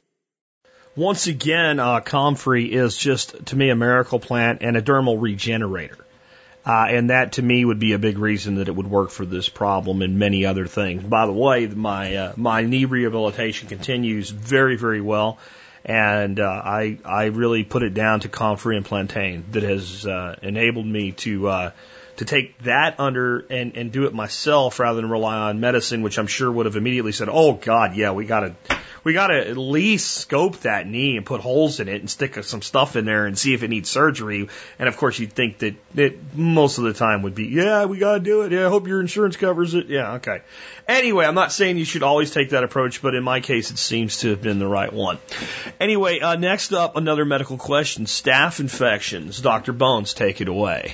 Once again, uh, comfrey is just, to me, a miracle plant and a dermal regenerator. Uh, and that to me would be a big reason that it would work for this problem and many other things. By the way, my uh, my knee rehabilitation continues very very well and uh, I I really put it down to comfrey and plantain that has uh, enabled me to uh, to take that under and and do it myself rather than rely on medicine, which I'm sure would have immediately said, "Oh God, yeah, we got to we got to at least scope that knee and put holes in it and stick some stuff in there and see if it needs surgery." And of course, you'd think that it most of the time would be, "Yeah, we got to do it. Yeah, I hope your insurance covers it." Yeah, okay. Anyway, I'm not saying you should always take that approach, but in my case, it seems to have been the right one. Anyway, uh, next up, another medical question: staph infections. Dr. Bones, take it away.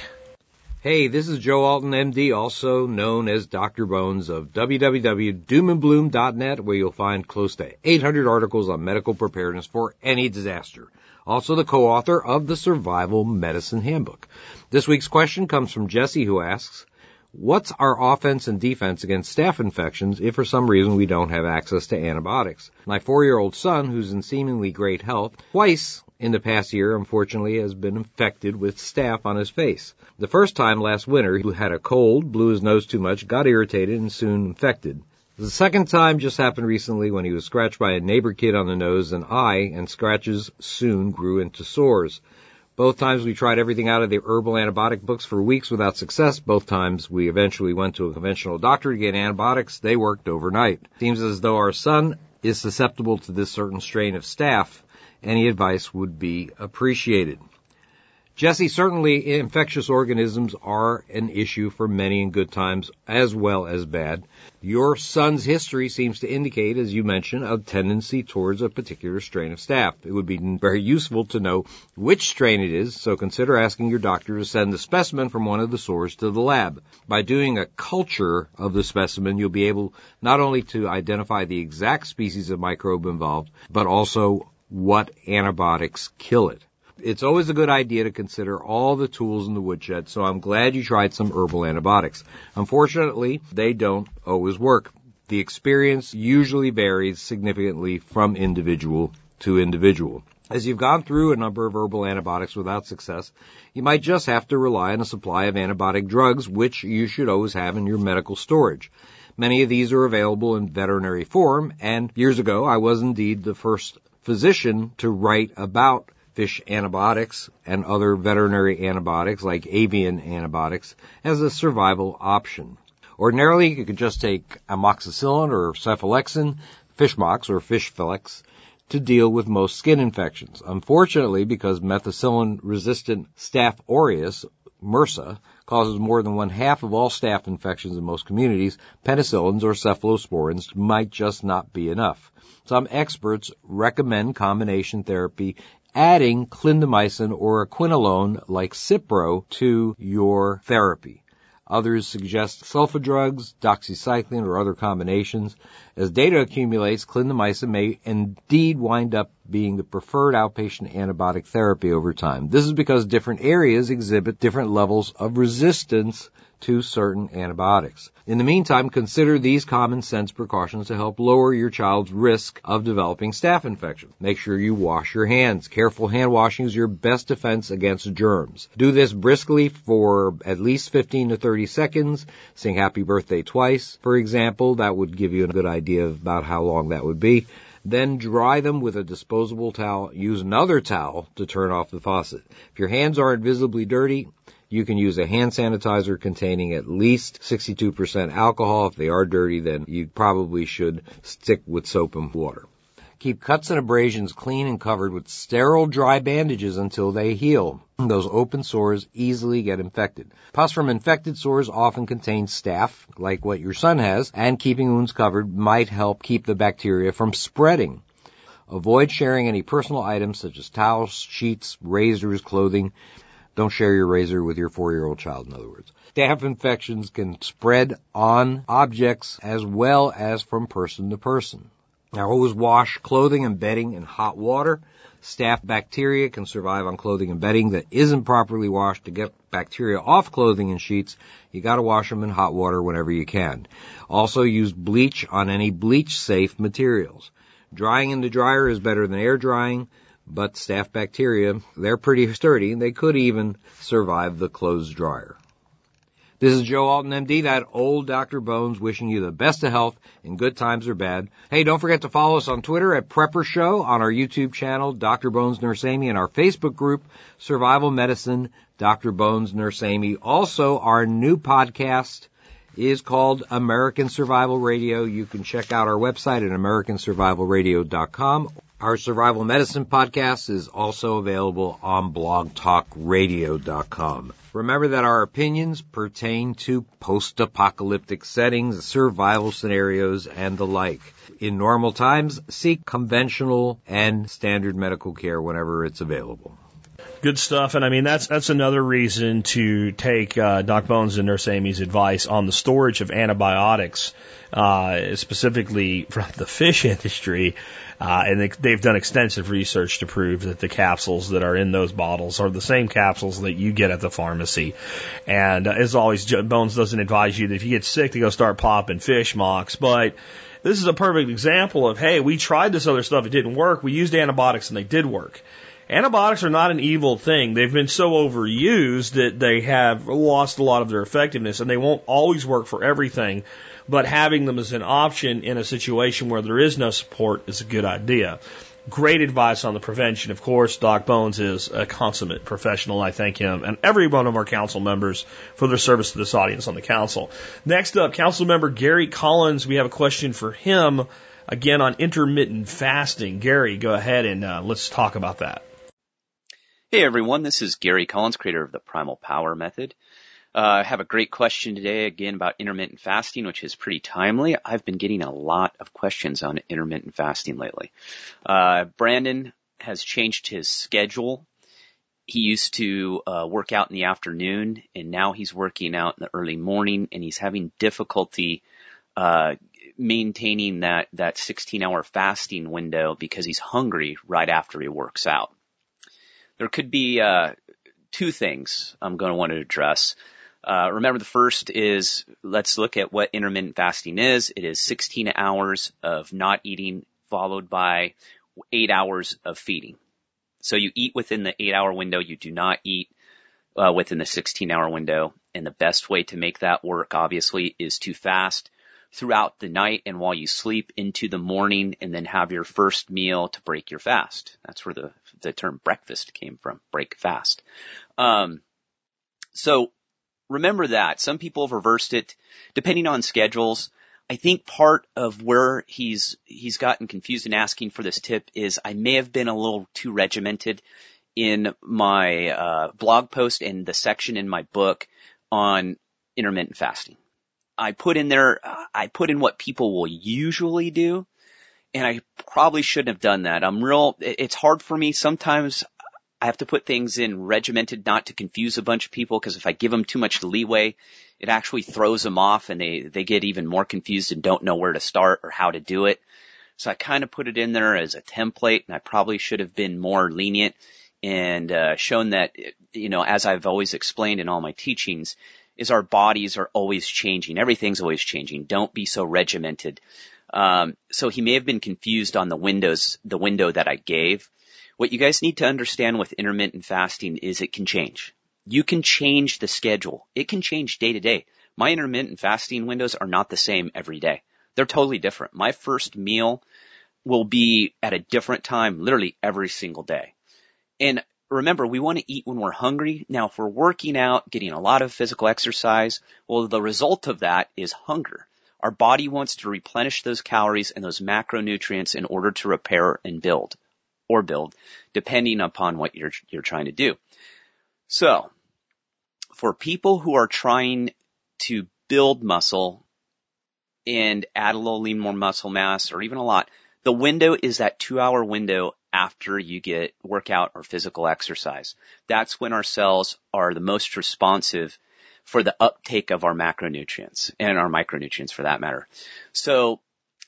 Hey, this is Joe Alton, MD, also known as Dr. Bones of www.doomandbloom.net, where you'll find close to 800 articles on medical preparedness for any disaster. Also the co-author of the Survival Medicine Handbook. This week's question comes from Jesse who asks, What's our offense and defense against staph infections if for some reason we don't have access to antibiotics? My four-year-old son, who's in seemingly great health, twice in the past year, unfortunately, has been infected with staph on his face. The first time last winter, he had a cold, blew his nose too much, got irritated, and soon infected. The second time just happened recently when he was scratched by a neighbor kid on the nose and eye, and scratches soon grew into sores. Both times we tried everything out of the herbal antibiotic books for weeks without success. Both times we eventually went to a conventional doctor to get antibiotics. They worked overnight. Seems as though our son is susceptible to this certain strain of staph. Any advice would be appreciated. Jesse, certainly infectious organisms are an issue for many in good times as well as bad. Your son's history seems to indicate, as you mentioned, a tendency towards a particular strain of staph. It would be very useful to know which strain it is, so consider asking your doctor to send the specimen from one of the sores to the lab. By doing a culture of the specimen, you'll be able not only to identify the exact species of microbe involved, but also what antibiotics kill it it's always a good idea to consider all the tools in the woodshed, so I'm glad you tried some herbal antibiotics. Unfortunately, they don't always work. The experience usually varies significantly from individual to individual. As you've gone through a number of herbal antibiotics without success, you might just have to rely on a supply of antibiotic drugs, which you should always have in your medical storage. Many of these are available in veterinary form, and years ago I was indeed the first physician to write about fish antibiotics and other veterinary antibiotics like avian antibiotics as a survival option. Ordinarily, you could just take amoxicillin or cephalexin, fishmox or fishflex, to deal with most skin infections. Unfortunately, because methicillin resistant Staph aureus, MRSA, causes more than one half of all staph infections in most communities, penicillins or cephalosporins might just not be enough. Some experts recommend combination therapy adding clindamycin or a quinolone like Cipro to your therapy. Others suggest sulfa drugs, doxycycline, or other combinations. As data accumulates, clindamycin may indeed wind up being the preferred outpatient antibiotic therapy over time. This is because different areas exhibit different levels of resistance to certain antibiotics. In the meantime, consider these common sense precautions to help lower your child's risk of developing staph infection. Make sure you wash your hands. Careful hand washing is your best defense against germs. Do this briskly for at least 15 to 30 seconds. Sing happy birthday twice, for example. That would give you a good idea about how long that would be. Then dry them with a disposable towel. Use another towel to turn off the faucet. If your hands aren't visibly dirty, you can use a hand sanitizer containing at least 62% alcohol. If they are dirty, then you probably should stick with soap and water. Keep cuts and abrasions clean and covered with sterile dry bandages until they heal. Those open sores easily get infected. Pus from infected sores often contains staph, like what your son has, and keeping wounds covered might help keep the bacteria from spreading. Avoid sharing any personal items such as towels, sheets, razors, clothing. Don't share your razor with your four-year-old child, in other words. Staph infections can spread on objects as well as from person to person. Now always wash clothing and bedding in hot water. Staph bacteria can survive on clothing and bedding that isn't properly washed. To get bacteria off clothing and sheets, you gotta wash them in hot water whenever you can. Also use bleach on any bleach safe materials. Drying in the dryer is better than air drying but staph bacteria, they're pretty sturdy. They could even survive the clothes dryer. This is Joe Alton, MD, that old Dr. Bones, wishing you the best of health in good times or bad. Hey, don't forget to follow us on Twitter at Prepper Show, on our YouTube channel, Dr. Bones Nurse Amy, and our Facebook group, Survival Medicine, Dr. Bones Nurse Amy. Also, our new podcast is called American Survival Radio. You can check out our website at americansurvivalradio.com our survival medicine podcast is also available on blogtalkradio.com. Remember that our opinions pertain to post-apocalyptic settings, survival scenarios, and the like. In normal times, seek conventional and standard medical care whenever it's available. Good stuff, and I mean that's that's another reason to take uh, Doc Bones and Nurse Amy's advice on the storage of antibiotics, uh, specifically from the fish industry. Uh, and they, they've done extensive research to prove that the capsules that are in those bottles are the same capsules that you get at the pharmacy. And uh, as always, Bones doesn't advise you that if you get sick to go start popping fish mox, but this is a perfect example of, hey, we tried this other stuff, it didn't work. We used antibiotics and they did work. Antibiotics are not an evil thing. They've been so overused that they have lost a lot of their effectiveness and they won't always work for everything but having them as an option in a situation where there is no support is a good idea. Great advice on the prevention. Of course, Doc Bones is a consummate professional. I thank him and every one of our council members for their service to this audience on the council. Next up, council member Gary Collins. We have a question for him again on intermittent fasting. Gary, go ahead and uh, let's talk about that. Hey everyone, this is Gary Collins, creator of the Primal Power Method. Uh, I have a great question today again about intermittent fasting, which is pretty timely. I've been getting a lot of questions on intermittent fasting lately. Uh, Brandon has changed his schedule. He used to uh, work out in the afternoon, and now he's working out in the early morning, and he's having difficulty uh, maintaining that that 16 hour fasting window because he's hungry right after he works out there could be uh, two things I'm going to want to address. Uh, remember, the first is let's look at what intermittent fasting is. It is 16 hours of not eating, followed by eight hours of feeding. So you eat within the eight hour window. You do not eat uh, within the 16 hour window. And the best way to make that work, obviously, is to fast throughout the night and while you sleep into the morning and then have your first meal to break your fast. That's where the, the term breakfast came from, break fast. Um, so remember that. Some people have reversed it depending on schedules. I think part of where he's, he's gotten confused in asking for this tip is I may have been a little too regimented in my, uh, blog post and the section in my book on intermittent fasting. I put in there, I put in what people will usually do. And I probably shouldn't have done that. I'm real, it's hard for me. Sometimes I have to put things in regimented not to confuse a bunch of people because if I give them too much leeway, it actually throws them off and they, they get even more confused and don't know where to start or how to do it. So I kind of put it in there as a template and I probably should have been more lenient and uh, shown that, you know, as I've always explained in all my teachings, is our bodies are always changing. Everything's always changing. Don't be so regimented. Um, so he may have been confused on the windows, the window that I gave. What you guys need to understand with intermittent fasting is it can change. You can change the schedule. It can change day to day. My intermittent fasting windows are not the same every day. They're totally different. My first meal will be at a different time literally every single day. And remember, we want to eat when we're hungry. Now, if we're working out, getting a lot of physical exercise, well, the result of that is hunger. Our body wants to replenish those calories and those macronutrients in order to repair and build or build, depending upon what you're, you're trying to do. So, for people who are trying to build muscle and add a little lean more muscle mass or even a lot, the window is that two hour window after you get workout or physical exercise. That's when our cells are the most responsive for the uptake of our macronutrients and our micronutrients for that matter. So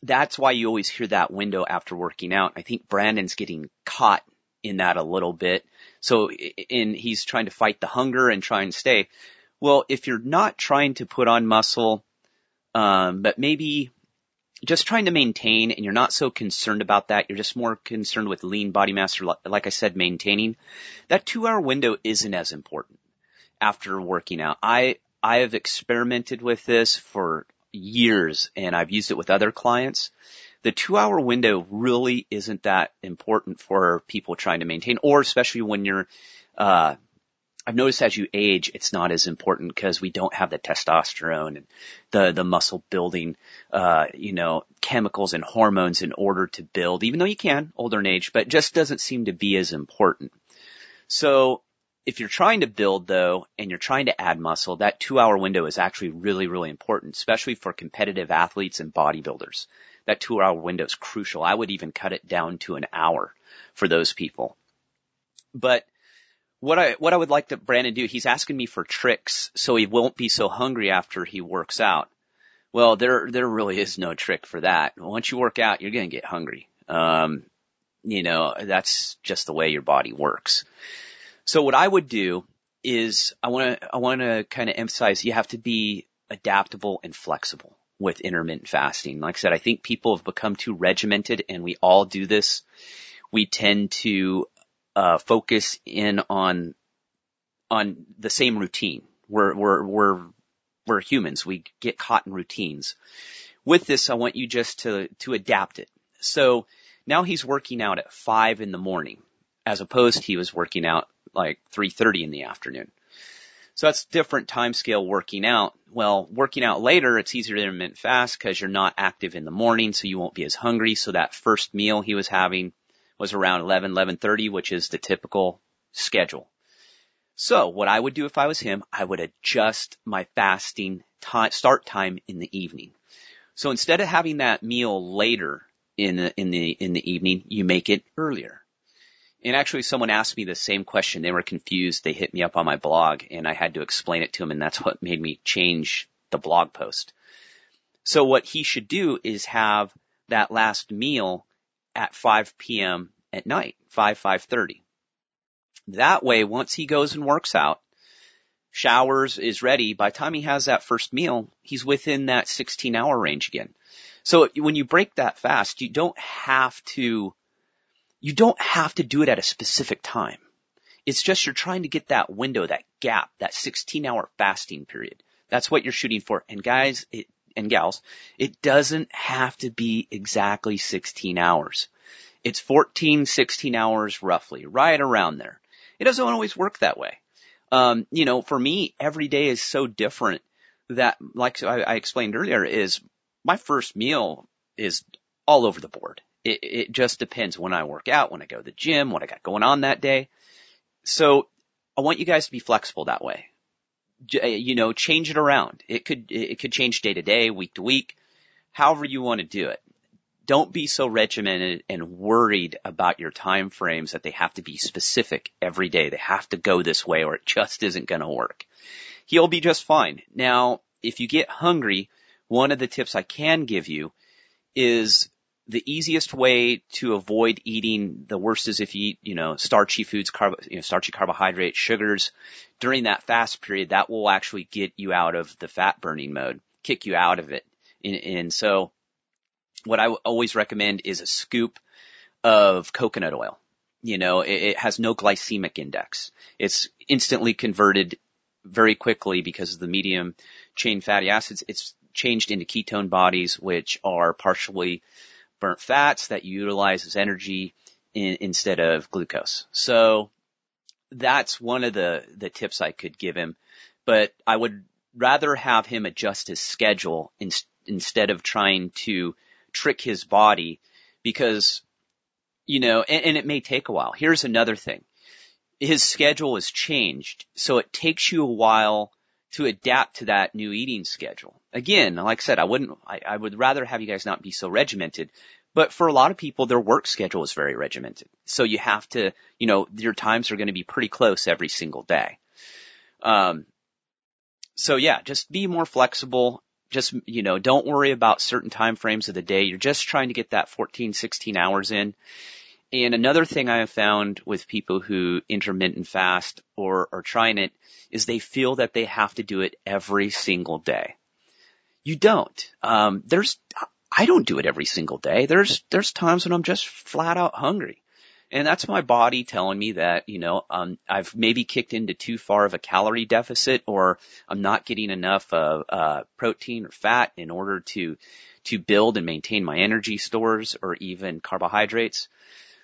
that's why you always hear that window after working out. I think Brandon's getting caught in that a little bit. So in he's trying to fight the hunger and try and stay. Well, if you're not trying to put on muscle, um, but maybe just trying to maintain and you're not so concerned about that. You're just more concerned with lean body mass or like I said, maintaining that two hour window isn't as important after working out. I, I have experimented with this for years and I've used it with other clients. The two hour window really isn't that important for people trying to maintain or especially when you're, uh, I've noticed as you age, it's not as important because we don't have the testosterone and the, the muscle building, uh, you know, chemicals and hormones in order to build, even though you can older in age, but just doesn't seem to be as important. So if you're trying to build though, and you're trying to add muscle, that two hour window is actually really, really important, especially for competitive athletes and bodybuilders. That two hour window is crucial. I would even cut it down to an hour for those people. But what I what I would like to Brandon do, he's asking me for tricks so he won't be so hungry after he works out. Well, there there really is no trick for that. Once you work out, you're going to get hungry. Um, you know, that's just the way your body works. So what I would do is I want to I want to kind of emphasize you have to be adaptable and flexible with intermittent fasting. Like I said, I think people have become too regimented and we all do this. We tend to uh, focus in on on the same routine. We're we're we're we're humans. We get caught in routines. With this, I want you just to to adapt it. So now he's working out at five in the morning, as opposed to he was working out like three thirty in the afternoon. So that's different time scale working out. Well, working out later, it's easier to intermittent fast because you're not active in the morning, so you won't be as hungry. So that first meal he was having was around 11, 11.30, which is the typical schedule. So what I would do if I was him, I would adjust my fasting time, start time in the evening. So instead of having that meal later in the, in the, in the evening, you make it earlier. And actually someone asked me the same question. They were confused. They hit me up on my blog and I had to explain it to them and that's what made me change the blog post. So what he should do is have that last meal at 5 p.m. at night, 5, 5.30. That way, once he goes and works out, showers, is ready, by the time he has that first meal, he's within that 16 hour range again. So when you break that fast, you don't have to, you don't have to do it at a specific time. It's just you're trying to get that window, that gap, that 16 hour fasting period. That's what you're shooting for. And guys it, and gals, it doesn't have to be exactly 16 hours. It's 14, 16 hours roughly, right around there. It doesn't always work that way. Um, you know, for me, every day is so different that, like I, I explained earlier, is my first meal is all over the board. It, it just depends when I work out, when I go to the gym, what I got going on that day. So I want you guys to be flexible that way. Uh, you know, change it around. It could, it could change day to day, week to week, however you want to do it. Don't be so regimented and worried about your time frames that they have to be specific every day. They have to go this way or it just isn't going to work. He'll be just fine. Now, if you get hungry, one of the tips I can give you is the easiest way to avoid eating the worst is if you eat, you know, starchy foods, carb, you know, starchy carbohydrates, sugars during that fast period. That will actually get you out of the fat burning mode, kick you out of it. And, and so what I always recommend is a scoop of coconut oil. You know, it, it has no glycemic index. It's instantly converted very quickly because of the medium chain fatty acids. It's changed into ketone bodies, which are partially burnt fats that you utilize as energy in, instead of glucose. So that's one of the, the tips I could give him, but I would rather have him adjust his schedule in, instead of trying to trick his body because, you know, and, and it may take a while. Here's another thing. His schedule is changed, so it takes you a while to adapt to that new eating schedule. Again, like I said, I wouldn't, I, I would rather have you guys not be so regimented, but for a lot of people, their work schedule is very regimented. So you have to, you know, your times are going to be pretty close every single day. Um, so yeah, just be more flexible. Just, you know, don't worry about certain time frames of the day. You're just trying to get that 14, 16 hours in. And another thing I have found with people who intermittent fast or are trying it is they feel that they have to do it every single day. You don't. Um, there's, I don't do it every single day. There's, there's times when I'm just flat out hungry. And that's my body telling me that, you know, um, I've maybe kicked into too far of a calorie deficit or I'm not getting enough of, uh, protein or fat in order to, to build and maintain my energy stores or even carbohydrates.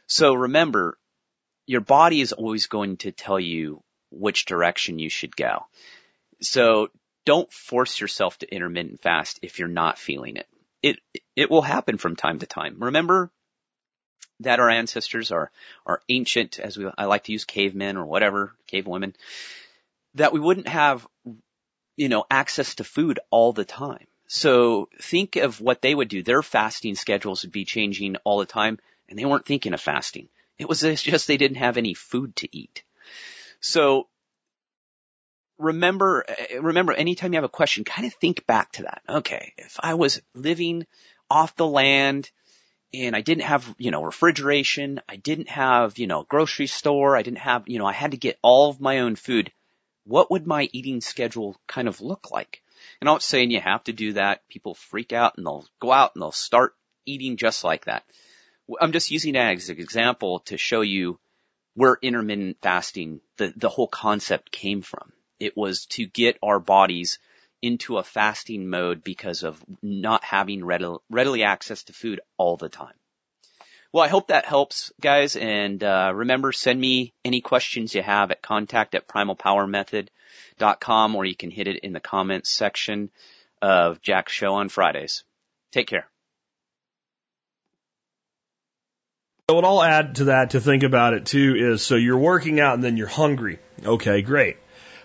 So remember, your body is always going to tell you which direction you should go. So don't force yourself to intermittent fast if you're not feeling it. It, it will happen from time to time. Remember, that our ancestors are, are ancient, as we, I like to use cavemen or whatever, cave women, that we wouldn't have, you know, access to food all the time. So think of what they would do. Their fasting schedules would be changing all the time and they weren't thinking of fasting. It was (laughs) just they didn't have any food to eat. So remember, eh, remember anytime you have a question, kind of think back to that. Okay. If I was living off the land, and I didn't have, you know, refrigeration. I didn't have, you know, grocery store. I didn't have, you know, I had to get all of my own food. What would my eating schedule kind of look like? And I'm not saying you have to do that. People freak out and they'll go out and they'll start eating just like that. I'm just using that as an example to show you where intermittent fasting, the, the whole concept came from. It was to get our bodies into a fasting mode because of not having readily, readily access to food all the time. Well, I hope that helps, guys. And uh, remember, send me any questions you have at contact at primalpowermethod.com, or you can hit it in the comments section of Jack's show on Fridays. Take care. What I'll add to that to think about it too is so you're working out and then you're hungry. Okay, great.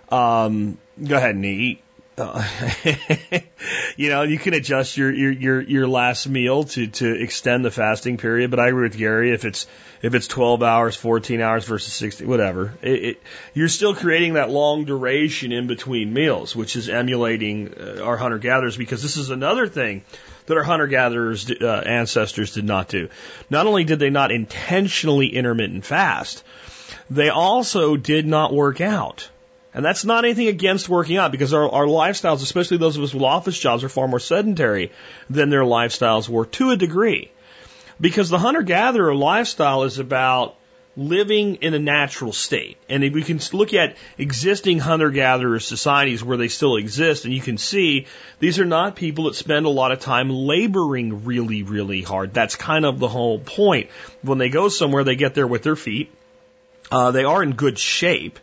Um, go ahead and eat. Uh, (laughs) you know, you can adjust your, your, your, your last meal to, to extend the fasting period, but I agree with Gary. If it's, if it's 12 hours, 14 hours versus 60, whatever, it, it, you're still creating that long duration in between meals, which is emulating uh, our hunter gatherers because this is another thing that our hunter gatherers uh, ancestors did not do. Not only did they not intentionally intermittent fast, they also did not work out. And that's not anything against working out because our, our lifestyles, especially those of us with office jobs, are far more sedentary than their lifestyles were to a degree. Because the hunter gatherer lifestyle is about living in a natural state. And if we can look at existing hunter gatherer societies where they still exist, and you can see these are not people that spend a lot of time laboring really, really hard. That's kind of the whole point. When they go somewhere, they get there with their feet. Uh, they are in good shape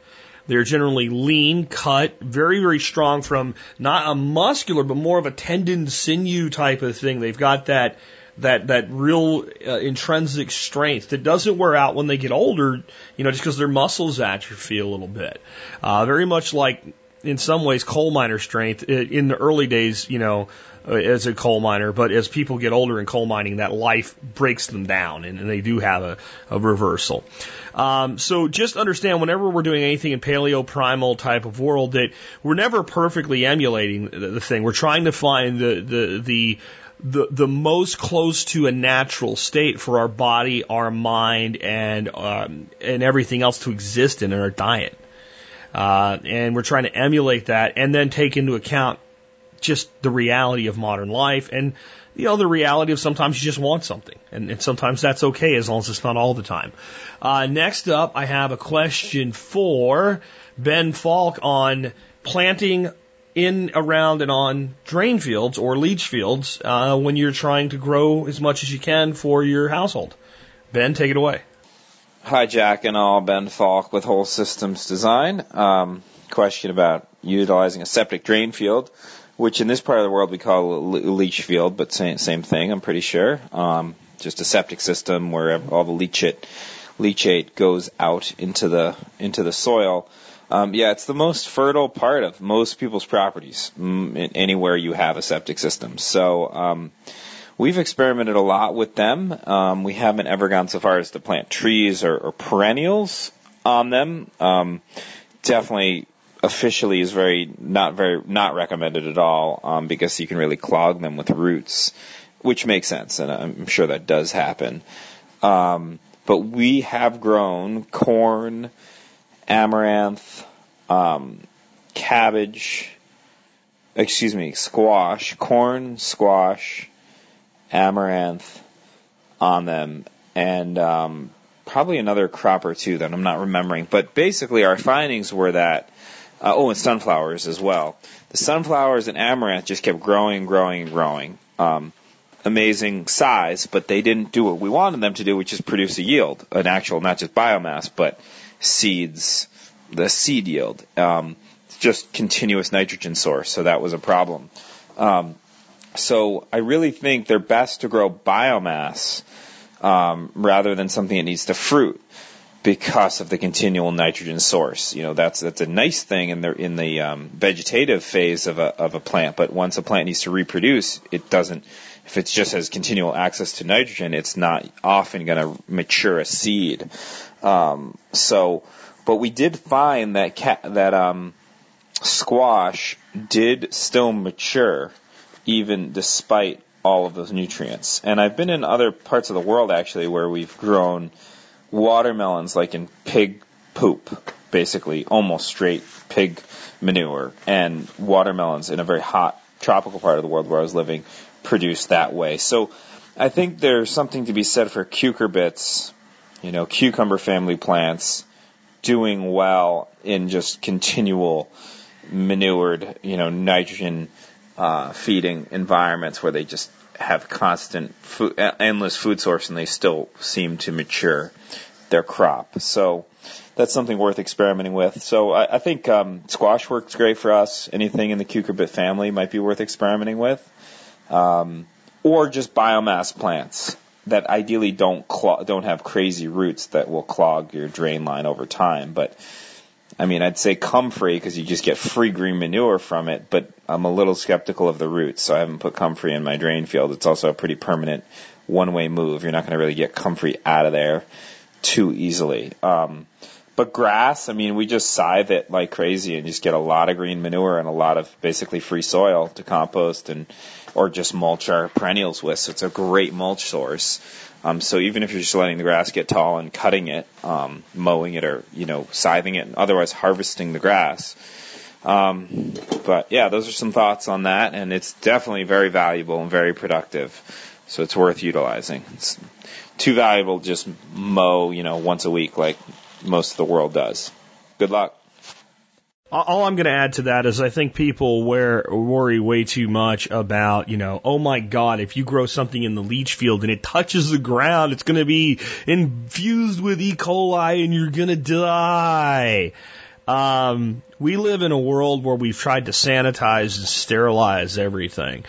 they're generally lean, cut, very, very strong from not a muscular, but more of a tendon sinew type of thing. They've got that, that, that real uh, intrinsic strength that doesn't wear out when they get older, you know, just because their muscles atrophy a little bit. Uh, very much like, in some ways, coal miner strength. In the early days, you know, uh, as a coal miner, but as people get older in coal mining, that life breaks them down and, and they do have a, a reversal. Um, so just understand whenever we're doing anything in paleo primal type of world that we're never perfectly emulating the, the thing. We're trying to find the, the, the, the the most close to a natural state for our body, our mind, and um, and everything else to exist in, in our diet. Uh, and we're trying to emulate that, and then take into account just the reality of modern life and you know the reality of sometimes you just want something and, and sometimes that's okay as long as it's not all the time uh, next up i have a question for ben falk on planting in around and on drain fields or leach fields uh, when you're trying to grow as much as you can for your household ben take it away hi jack and all ben falk with whole systems design um, question about utilizing a septic drain field which in this part of the world we call a leach field, but same, same thing, I'm pretty sure. Um, just a septic system where all the leachate, leachate goes out into the, into the soil. Um, yeah, it's the most fertile part of most people's properties, mm, anywhere you have a septic system. So, um, we've experimented a lot with them. Um, we haven't ever gone so far as to plant trees or, or perennials on them. Um, definitely officially is very not very not recommended at all um, because you can really clog them with roots, which makes sense, and I'm sure that does happen. Um, but we have grown corn, amaranth, um, cabbage, excuse me, squash, corn, squash, amaranth on them, and um, probably another crop or two that I'm not remembering. But basically, our findings were that uh, oh, and sunflowers as well. The sunflowers and amaranth just kept growing and growing and growing. Um, amazing size, but they didn't do what we wanted them to do, which is produce a yield, an actual, not just biomass, but seeds, the seed yield. Um, just continuous nitrogen source, so that was a problem. Um, so I really think they're best to grow biomass um, rather than something that needs to fruit because of the continual nitrogen source. You know, that's that's a nice thing in the in the um, vegetative phase of a of a plant. But once a plant needs to reproduce, it doesn't. If it just has continual access to nitrogen, it's not often going to mature a seed. Um, so, but we did find that ca- that um, squash did still mature, even despite all of those nutrients. And I've been in other parts of the world actually where we've grown watermelons like in pig poop, basically, almost straight pig manure, and watermelons in a very hot tropical part of the world where I was living produced that way. So I think there's something to be said for cucurbits, you know, cucumber family plants doing well in just continual manured, you know, nitrogen uh, feeding environments where they just have constant food, endless food source and they still seem to mature their crop. So that's something worth experimenting with. So I, I think um, squash works great for us. Anything in the cucurbit family might be worth experimenting with, um, or just biomass plants. That ideally don't clog, don't have crazy roots that will clog your drain line over time. But I mean, I'd say comfrey because you just get free green manure from it. But I'm a little skeptical of the roots, so I haven't put comfrey in my drain field. It's also a pretty permanent one-way move. You're not going to really get comfrey out of there too easily. Um, but grass, I mean, we just scythe it like crazy and just get a lot of green manure and a lot of basically free soil to compost and or just mulch our perennials with. So it's a great mulch source. Um, so even if you're just letting the grass get tall and cutting it, um, mowing it, or you know scything it, and otherwise harvesting the grass. Um, but yeah, those are some thoughts on that, and it's definitely very valuable and very productive. So it's worth utilizing. It's too valuable to just mow, you know, once a week like most of the world does. Good luck. All I'm going to add to that is I think people wear, worry way too much about, you know, oh my God, if you grow something in the leach field and it touches the ground, it's going to be infused with E. coli and you're going to die. Um, we live in a world where we've tried to sanitize and sterilize everything.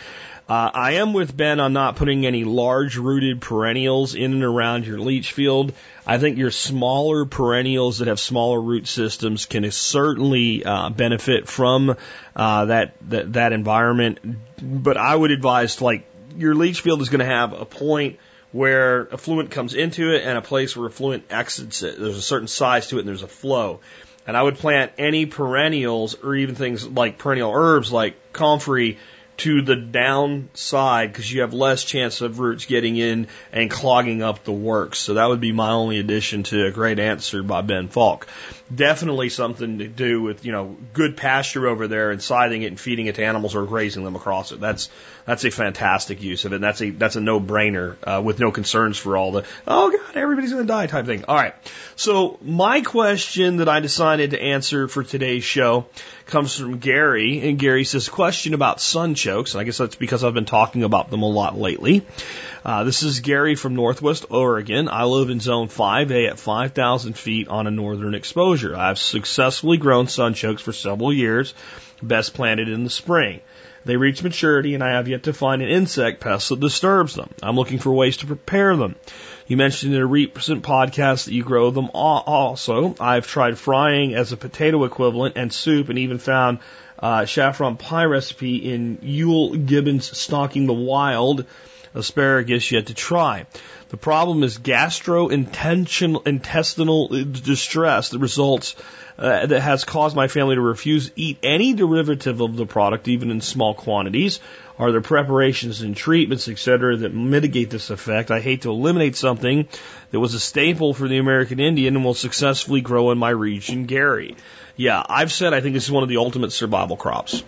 Uh, I am with Ben on not putting any large rooted perennials in and around your leach field. I think your smaller perennials that have smaller root systems can certainly uh, benefit from uh, that, that that environment. But I would advise like your leach field is going to have a point where effluent comes into it and a place where effluent exits it. There's a certain size to it and there's a flow. And I would plant any perennials or even things like perennial herbs like comfrey to the downside because you have less chance of roots getting in and clogging up the works. So that would be my only addition to a great answer by Ben Falk. Definitely something to do with, you know, good pasture over there and scything it and feeding it to animals or grazing them across it. That's, that's a fantastic use of it. And that's a, that's a no-brainer, uh, with no concerns for all the, oh God, everybody's going to die type thing. All right. So my question that I decided to answer for today's show comes from Gary, and Gary says, question about sun chokes, and I guess that's because I've been talking about them a lot lately. Uh, this is Gary from Northwest Oregon. I live in Zone 5A at 5,000 feet on a northern exposure. I've successfully grown sunchokes for several years, best planted in the spring. They reach maturity and I have yet to find an insect pest that disturbs them. I'm looking for ways to prepare them. You mentioned in a recent podcast that you grow them also. I've tried frying as a potato equivalent and soup and even found uh, saffron pie recipe in Euell Gibbons Stalking the Wild asparagus yet to try. The problem is gastrointestinal distress that results uh, that has caused my family to refuse eat any derivative of the product, even in small quantities. Are there preparations and treatments, etc., that mitigate this effect? I hate to eliminate something that was a staple for the American Indian and will successfully grow in my region, Gary. Yeah, I've said I think this is one of the ultimate survival crops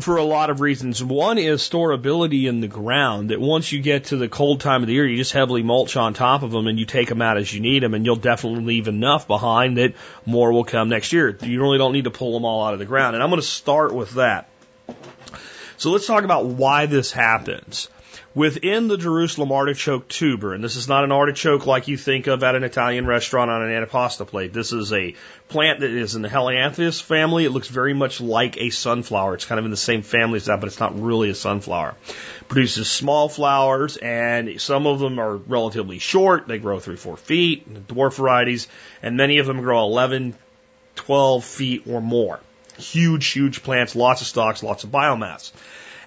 for a lot of reasons. One is storability in the ground, that once you get to the cold time of the year, you just heavily mulch on top of them and you take them out as you need them, and you'll definitely leave enough behind that more will come next year. You really don't need to pull them all out of the ground. And I'm going to start with that. So let's talk about why this happens. Within the Jerusalem artichoke tuber, and this is not an artichoke like you think of at an Italian restaurant on an antipasta plate. This is a plant that is in the Helianthus family. It looks very much like a sunflower. It's kind of in the same family as that, but it's not really a sunflower. It produces small flowers, and some of them are relatively short. They grow three, four feet, dwarf varieties, and many of them grow 11, 12 feet or more. Huge, huge plants, lots of stalks, lots of biomass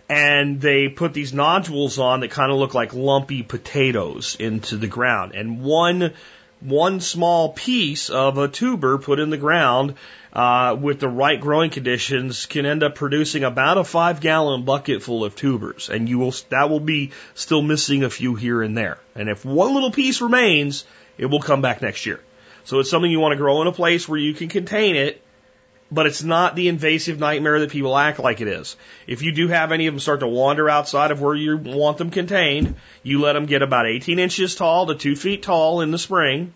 and they put these nodules on that kind of look like lumpy potatoes into the ground. And one one small piece of a tuber put in the ground uh, with the right growing conditions can end up producing about a five gallon bucket full of tubers, and you will that will be still missing a few here and there. And if one little piece remains, it will come back next year. So it's something you want to grow in a place where you can contain it but it's not the invasive nightmare that people act like it is. If you do have any of them start to wander outside of where you want them contained, you let them get about 18 inches tall to 2 feet tall in the spring,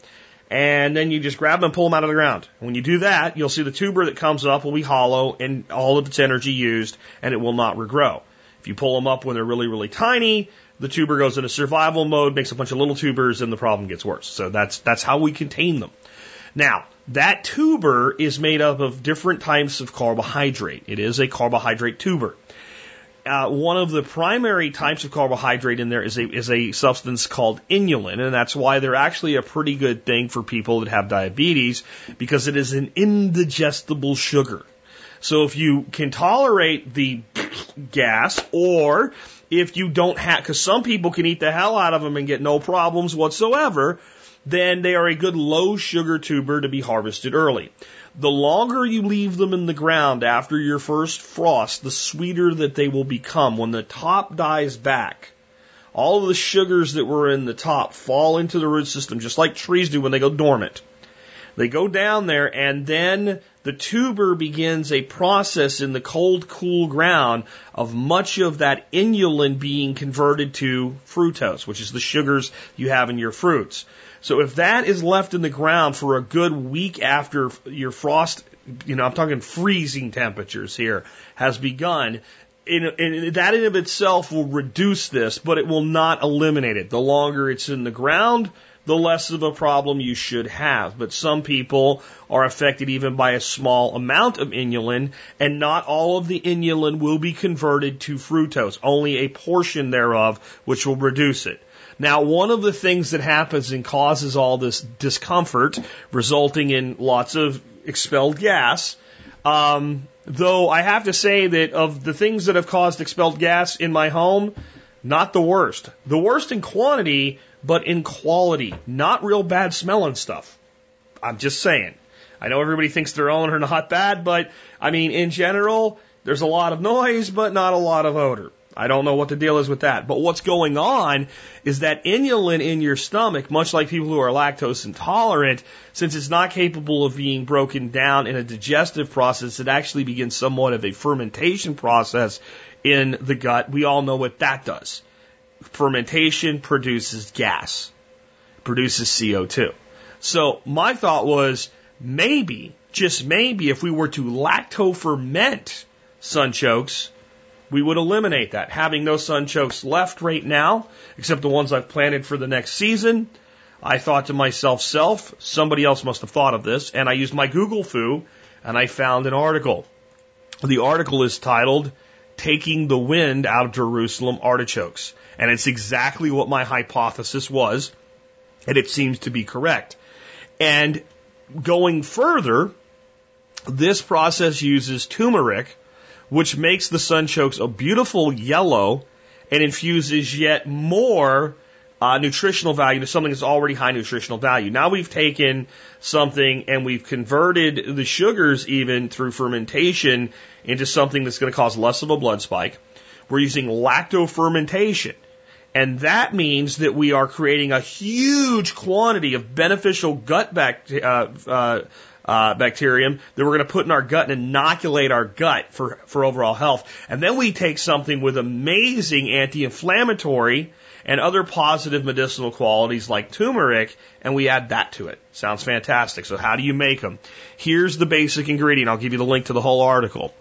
and then you just grab them and pull them out of the ground. When you do that, you'll see the tuber that comes up will be hollow and all of its energy used, and it will not regrow. If you pull them up when they're really, really tiny, the tuber goes into survival mode, makes a bunch of little tubers, and the problem gets worse. So that's, that's how we contain them. Now, that tuber is made up of different types of carbohydrate. It is a carbohydrate tuber. uh, one of the primary types of carbohydrate in there is a is a substance called inulin, and that's why they're actually a pretty good thing for people that have diabetes because it is an indigestible sugar. So if you can tolerate the gas, or if you don't have, because some people can eat the hell out of them and get no problems whatsoever, then they are a good low sugar tuber to be harvested early. The longer you leave them in the ground after your first frost, the sweeter that they will become. When the top dies back, all the sugars that were in the top fall into the root system, just like trees do when they go dormant. They go down there and then the tuber begins a process in the cold, cool ground of much of that inulin being converted to fructose, which is the sugars you have in your fruits. So if that is left in the ground for a good week after your frost, you know, I'm talking freezing temperatures here, has begun, in, that in of itself will reduce this, but it will not eliminate it. The longer it's in the ground, the less of a problem you should have. But some people are affected even by a small amount of inulin, and not all of the inulin will be converted to fructose, only a portion thereof which will reduce it. Now, one of the things that happens and causes all this discomfort, resulting in lots of expelled gas, um, though I have to say that of the things that have caused expelled gas in my home, not the worst. The worst in quantity, but in quality. Not real bad smelling stuff. I'm just saying. I know everybody thinks their own are not bad, but I mean, in general, there's a lot of noise, but not a lot of odor. I don't know what the deal is with that. But what's going on is that inulin in your stomach, much like people who are lactose intolerant, since it's not capable of being broken down in a digestive process, it actually begins somewhat of a fermentation process in the gut. We all know what that does. Fermentation produces gas, produces CO2. So my thought was maybe, just maybe, if we were to lacto ferment sunchokes, we would eliminate that. Having no sunchokes left right now, except the ones I've planted for the next season, I thought to myself, self, somebody else must have thought of this, and I used my Google foo, and I found an article. The article is titled, Taking the Wind Out of Jerusalem Artichokes. And it's exactly what my hypothesis was, and it seems to be correct. And going further, this process uses turmeric, which makes the sunchokes a beautiful yellow and infuses yet more uh, nutritional value to something that's already high nutritional value. Now we've taken something and we've converted the sugars even through fermentation into something that's going to cause less of a blood spike. We're using lactofermentation. And that means that we are creating a huge quantity of beneficial gut bacteria, uh, uh, uh, bacterium that we're going to put in our gut and inoculate our gut for, for overall health. And then we take something with amazing anti-inflammatory and other positive medicinal qualities like turmeric and we add that to it. Sounds fantastic. So how do you make them? Here's the basic ingredient. I'll give you the link to the whole article.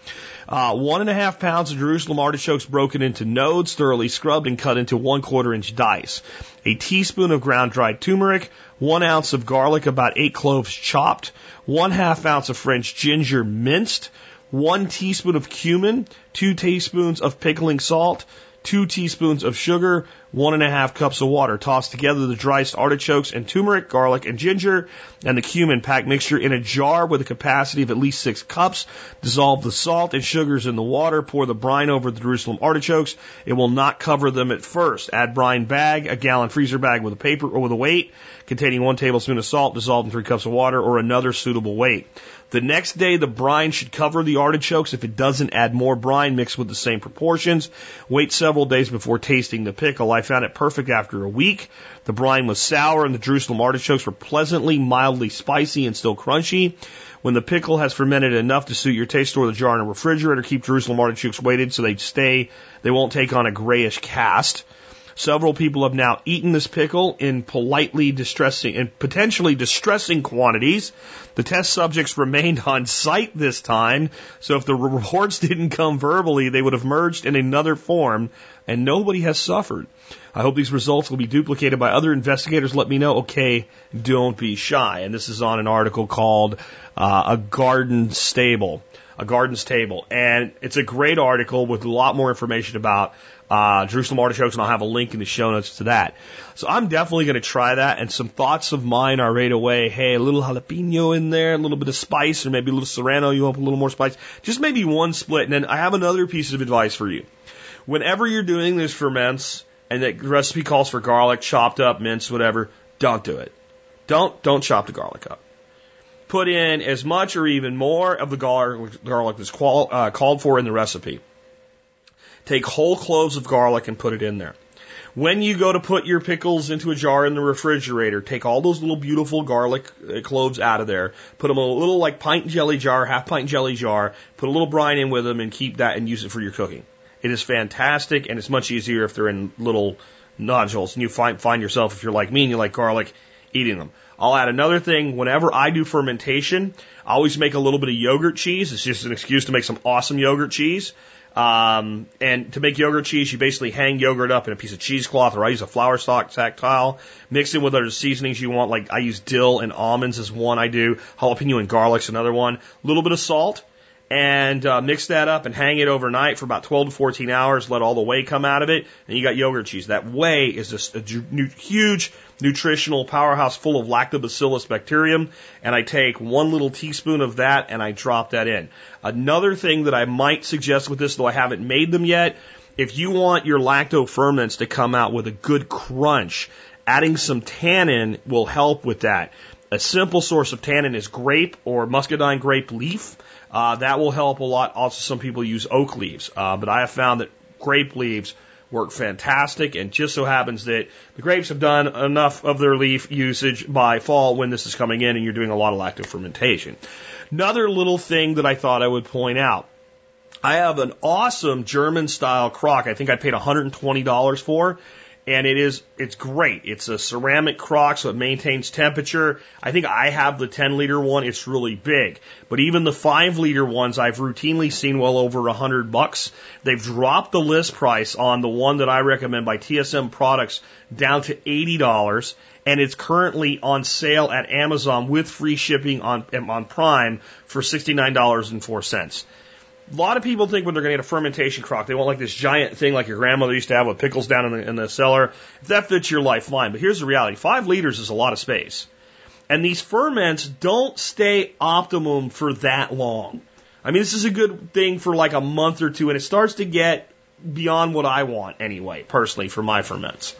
Uh, one and a half pounds of Jerusalem artichokes broken into nodes, thoroughly scrubbed and cut into one quarter inch dice. A teaspoon of ground dried turmeric, one ounce of garlic, about eight cloves chopped, one half ounce of French ginger minced, one teaspoon of cumin, two teaspoons of pickling salt, two teaspoons of sugar, one and a half cups of water. Toss together the diced artichokes and turmeric, garlic, and ginger, and the cumin pack mixture in a jar with a capacity of at least six cups. Dissolve the salt and sugars in the water. Pour the brine over the Jerusalem artichokes. It will not cover them at first. Add brine bag, a gallon freezer bag with a paper or with a weight containing one tablespoon of salt dissolved in three cups of water or another suitable weight. The next day, the brine should cover the artichokes. If it doesn't, add more brine mixed with the same proportions. Wait several days before tasting the pickle. I found it perfect after a week. The brine was sour and the Jerusalem artichokes were pleasantly, mildly spicy and still crunchy. When the pickle has fermented enough to suit your taste, store the jar in a refrigerator. Keep Jerusalem artichokes weighted so they stay, they won't take on a grayish cast. Several people have now eaten this pickle in politely distressing and potentially distressing quantities. The test subjects remained (laughs) on site this time, so if the (laughs) reports didn't come verbally, they would have merged in another form, and nobody has suffered. I hope these results will be duplicated by other investigators. Let me know. Okay, don't be shy. And this is on an article called uh, A Garden Stable, A Garden's Table. And it's a great article with a lot more information about uh, Jerusalem artichokes, and I'll have a link in the show notes to that. So I'm definitely going to try that. And some thoughts of mine are right away. Hey, a little jalapeno in there, a little bit of spice, or maybe a little serrano. You want a little more spice? Just maybe one split. And then I have another piece of advice for you. Whenever you're doing these ferments, and the recipe calls for garlic, chopped up, minced, whatever, don't do it. Don't don't chop the garlic up. Put in as much or even more of the garlic, garlic that's qual, uh, called for in the recipe. Take whole cloves of garlic and put it in there. When you go to put your pickles into a jar in the refrigerator, take all those little beautiful garlic uh, cloves out of there, put them in a little like pint jelly jar, half pint jelly jar, put a little brine in with them and keep that and use it for your cooking. It is fantastic and it's much easier if they're in little nodules and you find, find yourself, if you're like me and you like garlic, eating them. I'll add another thing. Whenever I do fermentation, I always make a little bit of yogurt cheese. It's just an excuse to make some awesome yogurt cheese. Um, and to make yogurt cheese, you basically hang yogurt up in a piece of cheesecloth, or I use a flour stock tactile. Mix it with other seasonings you want, like I use dill and almonds is one I do. Jalapeno and garlic's another one. A little bit of salt, and uh, mix that up and hang it overnight for about 12 to 14 hours. Let all the whey come out of it, and you got yogurt cheese. That whey is just a huge nutritional powerhouse full of lactobacillus bacterium, and I take one little teaspoon of that and I drop that in. Another thing that I might suggest with this, though I haven't made them yet, if you want your lacto ferments to come out with a good crunch, adding some tannin will help with that. A simple source of tannin is grape or muscadine grape leaf. Uh, that will help a lot. Also, some people use oak leaves, uh, but I have found that grape leaves work fantastic. And just so happens that the grapes have done enough of their leaf usage by fall when this is coming in and you're doing a lot of lacto fermentation. Another little thing that I thought I would point out. I have an awesome German style crock. I think I paid $120 for and it is it's great. It's a ceramic crock, so it maintains temperature. I think I have the 10 liter one. It's really big, but even the 5 liter ones I've routinely seen well over a hundred bucks. They've dropped the list price on the one that I recommend by TSM Products down to eighty dollars, and it's currently on sale at Amazon with free shipping on on Prime for sixty nine dollars and four cents. A lot of people think when they're going to get a fermentation crock, they want like this giant thing like your grandmother used to have with pickles down in the, in the cellar. If that fits your life, fine. But here's the reality. Five liters is a lot of space. And these ferments don't stay optimum for that long. I mean, this is a good thing for like a month or two, and it starts to get beyond what I want anyway, personally, for my ferments.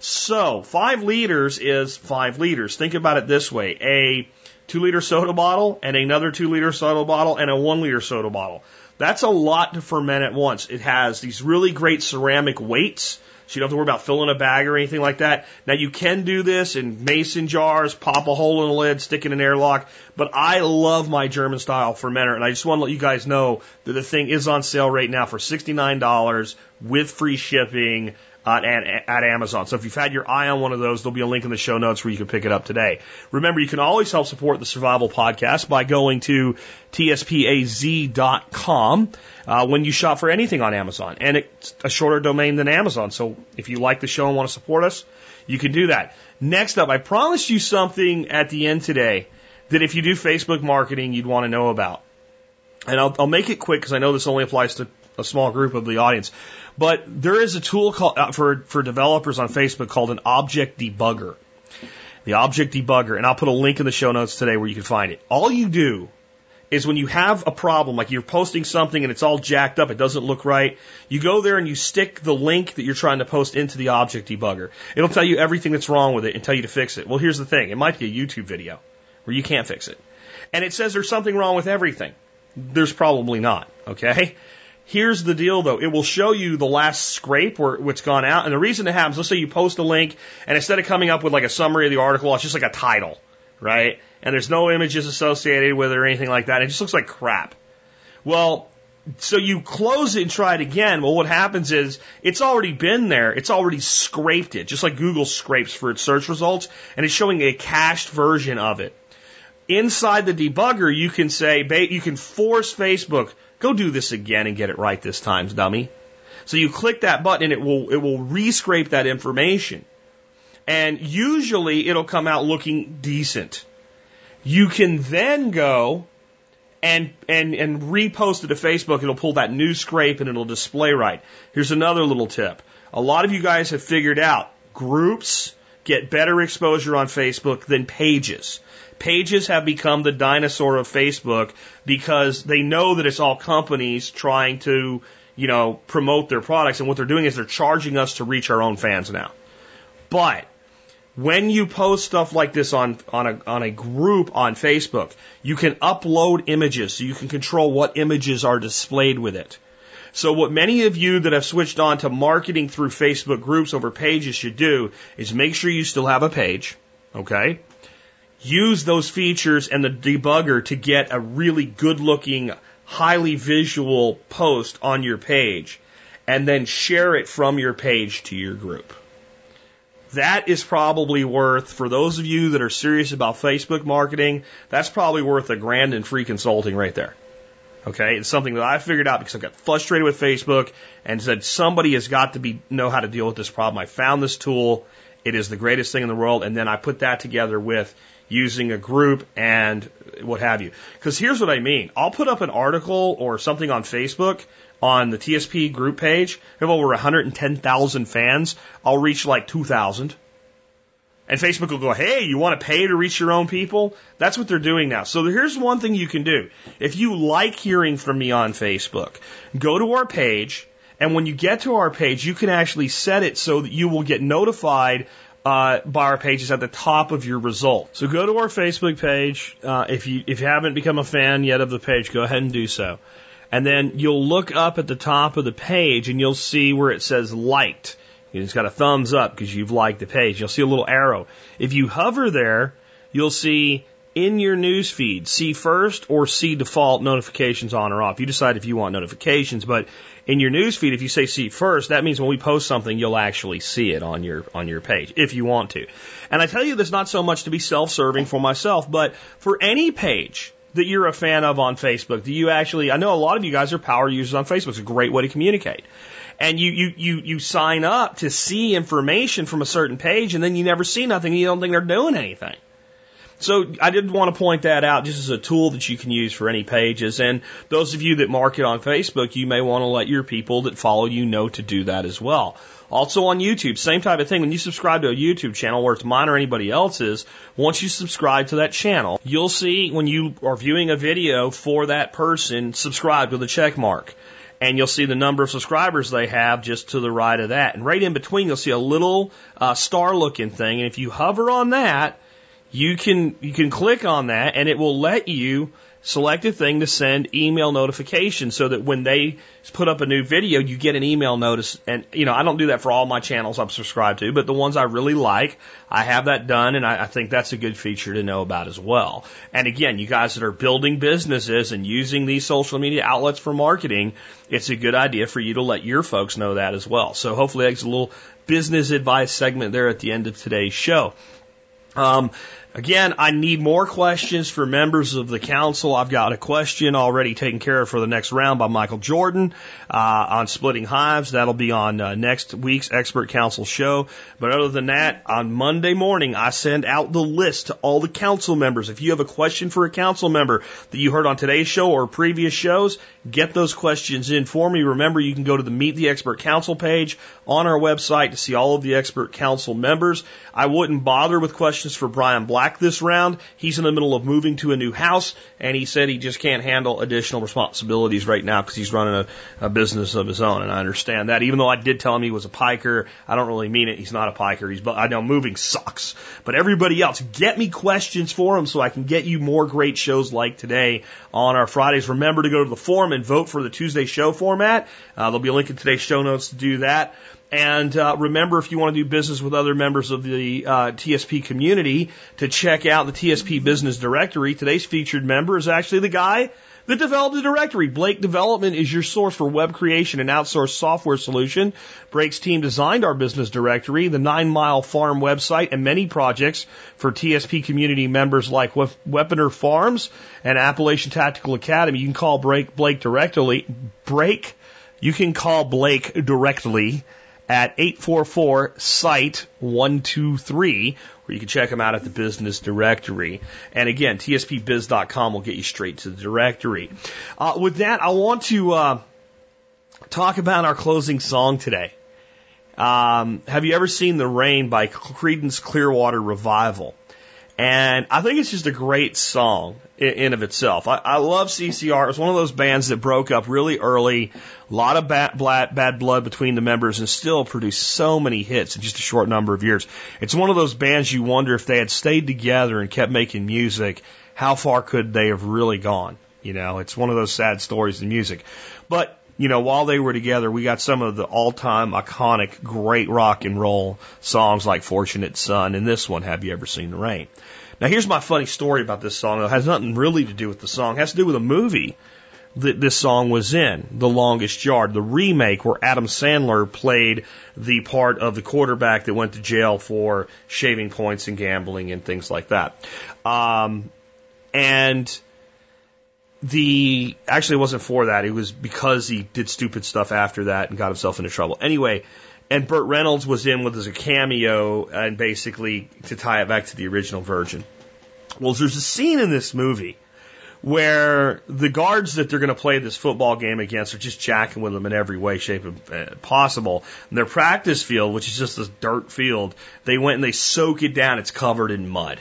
So, five liters is five liters. Think about it this way. A two liter soda bottle and another two liter soda bottle and a one liter soda bottle. That's a lot to ferment at once. It has these really great ceramic weights. So you don't have to worry about filling a bag or anything like that. Now you can do this in mason jars, pop a hole in the lid, stick in an airlock. But I love my German style fermenter and I just want to let you guys know that the thing is on sale right now for $69 with free shipping at, at Amazon. So if you've had your eye on one of those, there'll be a link in the show notes where you can pick it up today. Remember, you can always help support the Survival Podcast by going to tspaz.com uh, when you shop for anything on Amazon. And it's a shorter domain than Amazon. So if you like the show and want to support us, you can do that. Next up, I promised you something at the end today that if you do Facebook marketing, you'd want to know about. And I'll, I'll make it quick because I know this only applies to a small group of the audience. But there is a tool called, uh, for, for developers on Facebook called an object debugger. The object debugger, and I'll put a link in the show notes today where you can find it. All you do is when you have a problem, like you're posting something and it's all jacked up, it doesn't look right, you go there and you stick the link that you're trying to post into the object debugger. It'll tell you everything that's wrong with it and tell you to fix it. Well, here's the thing. It might be a YouTube video where you can't fix it. And it says there's something wrong with everything. There's probably not, okay? Here's the deal though. It will show you the last scrape where it's gone out. And the reason it happens, let's say you post a link and instead of coming up with like a summary of the article, it's just like a title, right? And there's no images associated with it or anything like that. It just looks like crap. Well, so you close it and try it again. Well, what happens is it's already been there. It's already scraped it, just like Google scrapes for its search results, and it's showing a cached version of it. Inside the debugger, you can say, you can force Facebook Go do this again and get it right this time, dummy. So you click that button and it will, it will rescrape that information. And usually it'll come out looking decent. You can then go and, and, and repost it to Facebook. It'll pull that new scrape and it'll display right. Here's another little tip. A lot of you guys have figured out groups get better exposure on Facebook than pages. Pages have become the dinosaur of Facebook because they know that it's all companies trying to, you know, promote their products. And what they're doing is they're charging us to reach our own fans now. But when you post stuff like this on, on a, on a group on Facebook, you can upload images so you can control what images are displayed with it. So what many of you that have switched on to marketing through Facebook groups over pages should do is make sure you still have a page. Okay. Use those features and the debugger to get a really good looking, highly visual post on your page and then share it from your page to your group. That is probably worth, for those of you that are serious about Facebook marketing, that's probably worth a grand in free consulting right there. Okay, it's something that I figured out because I got frustrated with Facebook and said somebody has got to be know how to deal with this problem. I found this tool. It is the greatest thing in the world, and then I put that together with using a group and what have you. Because here's what I mean: I'll put up an article or something on Facebook on the TSP group page. I have over 110,000 fans. I'll reach like 2,000. And Facebook will go, hey, you want to pay to reach your own people? That's what they're doing now. So here's one thing you can do. If you like hearing from me on Facebook, go to our page, and when you get to our page, you can actually set it so that you will get notified uh, by our pages at the top of your result. So go to our Facebook page. Uh, if you if you haven't become a fan yet of the page, go ahead and do so. And then you'll look up at the top of the page and you'll see where it says liked. It's got a thumbs up because you've liked the page. You'll see a little arrow. If you hover there, you'll see in your news feed, see first or see default notifications on or off. You decide if you want notifications, but in your news feed, if you say see first, that means when we post something, you'll actually see it on your, on your page, if you want to. And I tell you this not so much to be self-serving for myself, but for any page that you're a fan of on Facebook, do you actually, I know a lot of you guys are power users on Facebook. It's a great way to communicate and you, you, you, you sign up to see information from a certain page and then you never see nothing. and You don't think they're doing anything. So I did want to point that out just as a tool that you can use for any pages. And those of you that market on Facebook, you may want to let your people that follow you know to do that as well. Also on YouTube, same type of thing. When you subscribe to a YouTube channel, whether it's mine or anybody else's, once you subscribe to that channel, you'll see when you are viewing a video for that person, subscribe with a check mark and you'll see the number of subscribers they have just to the right of that. And right in between, you'll see a little uh, star looking thing. And if you hover on that, you can you can click on that, and it will let you select a thing to send email notifications so that when they put up a new video, you get an email notice. And, you know, I don't do that for all my channels I'm subscribed to, but the ones I really like, I have that done. And I, I think that's a good feature to know about as well. And again, you guys that are building businesses and using these social media outlets for marketing, it's a good idea for you to let your folks know that as well. So hopefully that's a little business advice segment there at the end of today's show. Um, Again, I need more questions for members of the council. I've got a question already taken care of for the next round by Michael Jordan uh, on splitting hives. That'll be on uh, next week's Expert Council show. But other than that, on Monday morning, I send out the list to all the council members. If you have a question for a council member that you heard on today's show or previous shows, get those questions in for me. Remember, you can go to the Meet the Expert Council page on our website to see all of the Expert Council members. I wouldn't bother with questions for Brian Black this round. He's in the middle of moving to a new house, and he said he just can't handle additional responsibilities right now because he's running a, a business of his own. And I understand that. Even though I did tell him he was a piker, I don't really mean it. He's not a piker. He's, I know moving sucks. But everybody else, get me questions for him so I can get you more great shows like today on our Fridays. Remember to go to the forum and vote for the Tuesday show format. Uh, there'll be a link in today's show notes to do that. And uh, remember, if you want to do business with other members of the uh, TSP community, to check out the TSP Business Directory. Today's featured member is actually the guy that developed the directory. Blake Development is your source for web creation and outsourced software solution. Blake's team designed our business directory, the Nine Mile Farm website, and many projects for TSP community members like Weaponer Farms and Appalachian Tactical Academy. You can call Blake, Blake directly, Blake you can call Blake directly at 844 site 123 you can check them out at the business directory. And again, tspbiz.com will get you straight to the directory. Uh, with that, I want to uh, talk about our closing song today. Um, have you ever seen The Rain by Creedence Clearwater Revival? And I think it's just a great song in, of itself. I, I love CCR. It was one of those bands that broke up really early, a lot of bad, bad, bad blood between the members, and still produced so many hits in just a short number of years. It's one of those bands you wonder if they had stayed together and kept making music, how far could they have really gone? You know, it's one of those sad stories in music. But you know, while they were together, we got some of the all-time iconic great rock and roll songs like Fortunate Son and this one, Have You Ever Seen the Rain? Now here's my funny story about this song. It has nothing really to do with the song. It has to do with a movie that this song was in, The Longest Yard, the remake where Adam Sandler played the part of the quarterback that went to jail for shaving points and gambling and things like that. Um, and the actually it wasn't for that. It was because he did stupid stuff after that and got himself into trouble. Anyway, and Burt Reynolds was in with as a cameo and basically to tie it back to the original version. Well, there's a scene in this movie where the guards that they're going to play this football game against are just jacking with them in every way, shape, and uh, possible. And their practice field, which is just this dirt field, they went and they soak it down. It's covered in mud.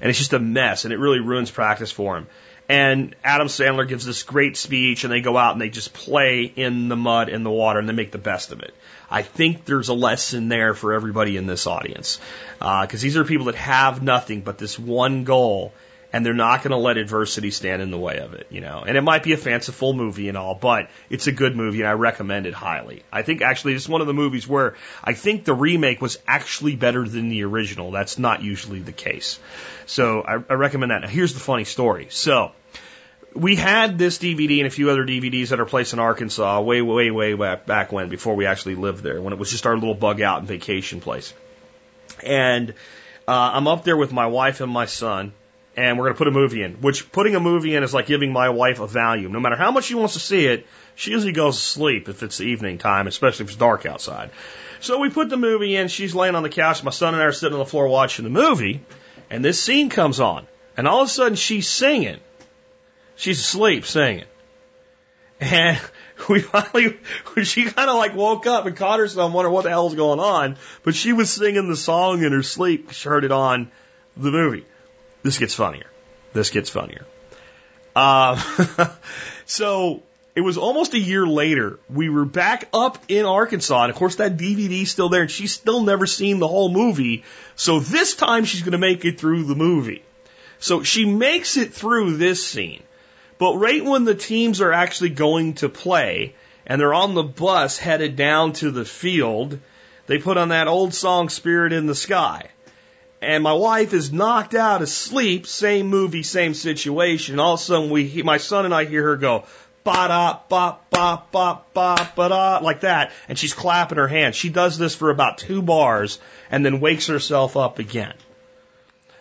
And it's just a mess, and it really ruins practice for them. And Adam Sandler gives this great speech, and they go out and they just play in the mud and the water, and they make the best of it. I think there's a lesson there for everybody in this audience, because uh, these are people that have nothing but this one goal, and they're not going to let adversity stand in the way of it, you know. And it might be a fanciful movie and all, but it's a good movie, and I recommend it highly. I think actually it's one of the movies where I think the remake was actually better than the original. That's not usually the case. So I, I recommend that. Now here's the funny story. So we had this DVD and a few other DVDs at our place in Arkansas way, way, way back when, before we actually lived there, when it was just our little bug out and vacation place. And uh, I'm up there with my wife and my son, and we're going to put a movie in. Which putting a movie in is like giving my wife a Valium. No matter how much she wants to see it, she usually goes to sleep if it's the evening time, especially if it's dark outside. So we put the movie in. She's laying on the couch. My son and I are sitting on the floor watching the movie, and this scene comes on, and all of a sudden she's singing She's asleep singing. And (laughs) we finally, (laughs) she kind of like woke up and caught herself wondering what the hell's going on. But she was singing the song in her sleep. She heard it on the movie. This gets funnier. This gets funnier. Uh, (laughs) so it was almost a year later. We were back up in Arkansas, and of course that DVD's still there, and she's still never seen the whole movie. So this time she's going to make it through the movie. So she makes it through this scene. But right when the teams are actually going to play and they're on the bus headed down to the field, they put on that old song Spirit in the Sky. And my wife is knocked out asleep, same movie, same situation. All of a sudden we, my son and I hear her go, ba da ba ba ba ba ba da like that, and she's clapping her hands. She does this for about two bars and then wakes herself up again.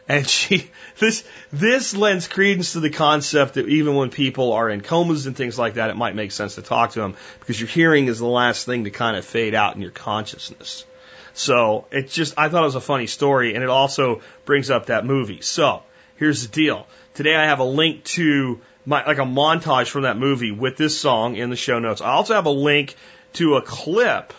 And (laughs) she, this, this lends credence to the concept that even when people are in comas and things like that, it might make sense to talk to them because your hearing is the last thing to kind of fade out in your consciousness. So it's just, I thought it was a funny story and it also brings up that movie. So here's the deal. Today I have a link to my, like a montage from that movie with this song in the show notes. I also have a link to a clip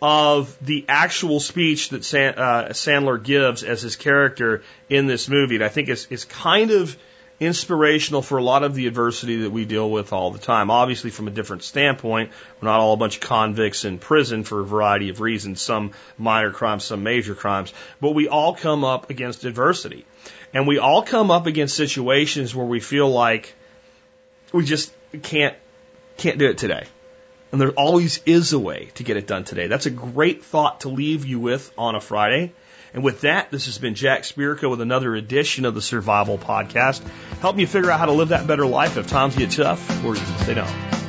of the actual speech that uh, Sandler gives as his character in this movie. And I think it's, it's kind of inspirational for a lot of the adversity that we deal with all the time. Obviously, from a different standpoint, we're not all a bunch of convicts in prison for a variety of reasons, some minor crimes, some major crimes, but we all come up against adversity. And we all come up against situations where we feel like we just can't, can't do it today. And there always is a way to get it done today. That's a great thought to leave you with on a Friday. And with that, this has been Jack Spirko with another edition of the Survival Podcast. Helping you figure out how to live that better life if times get tough or they don't.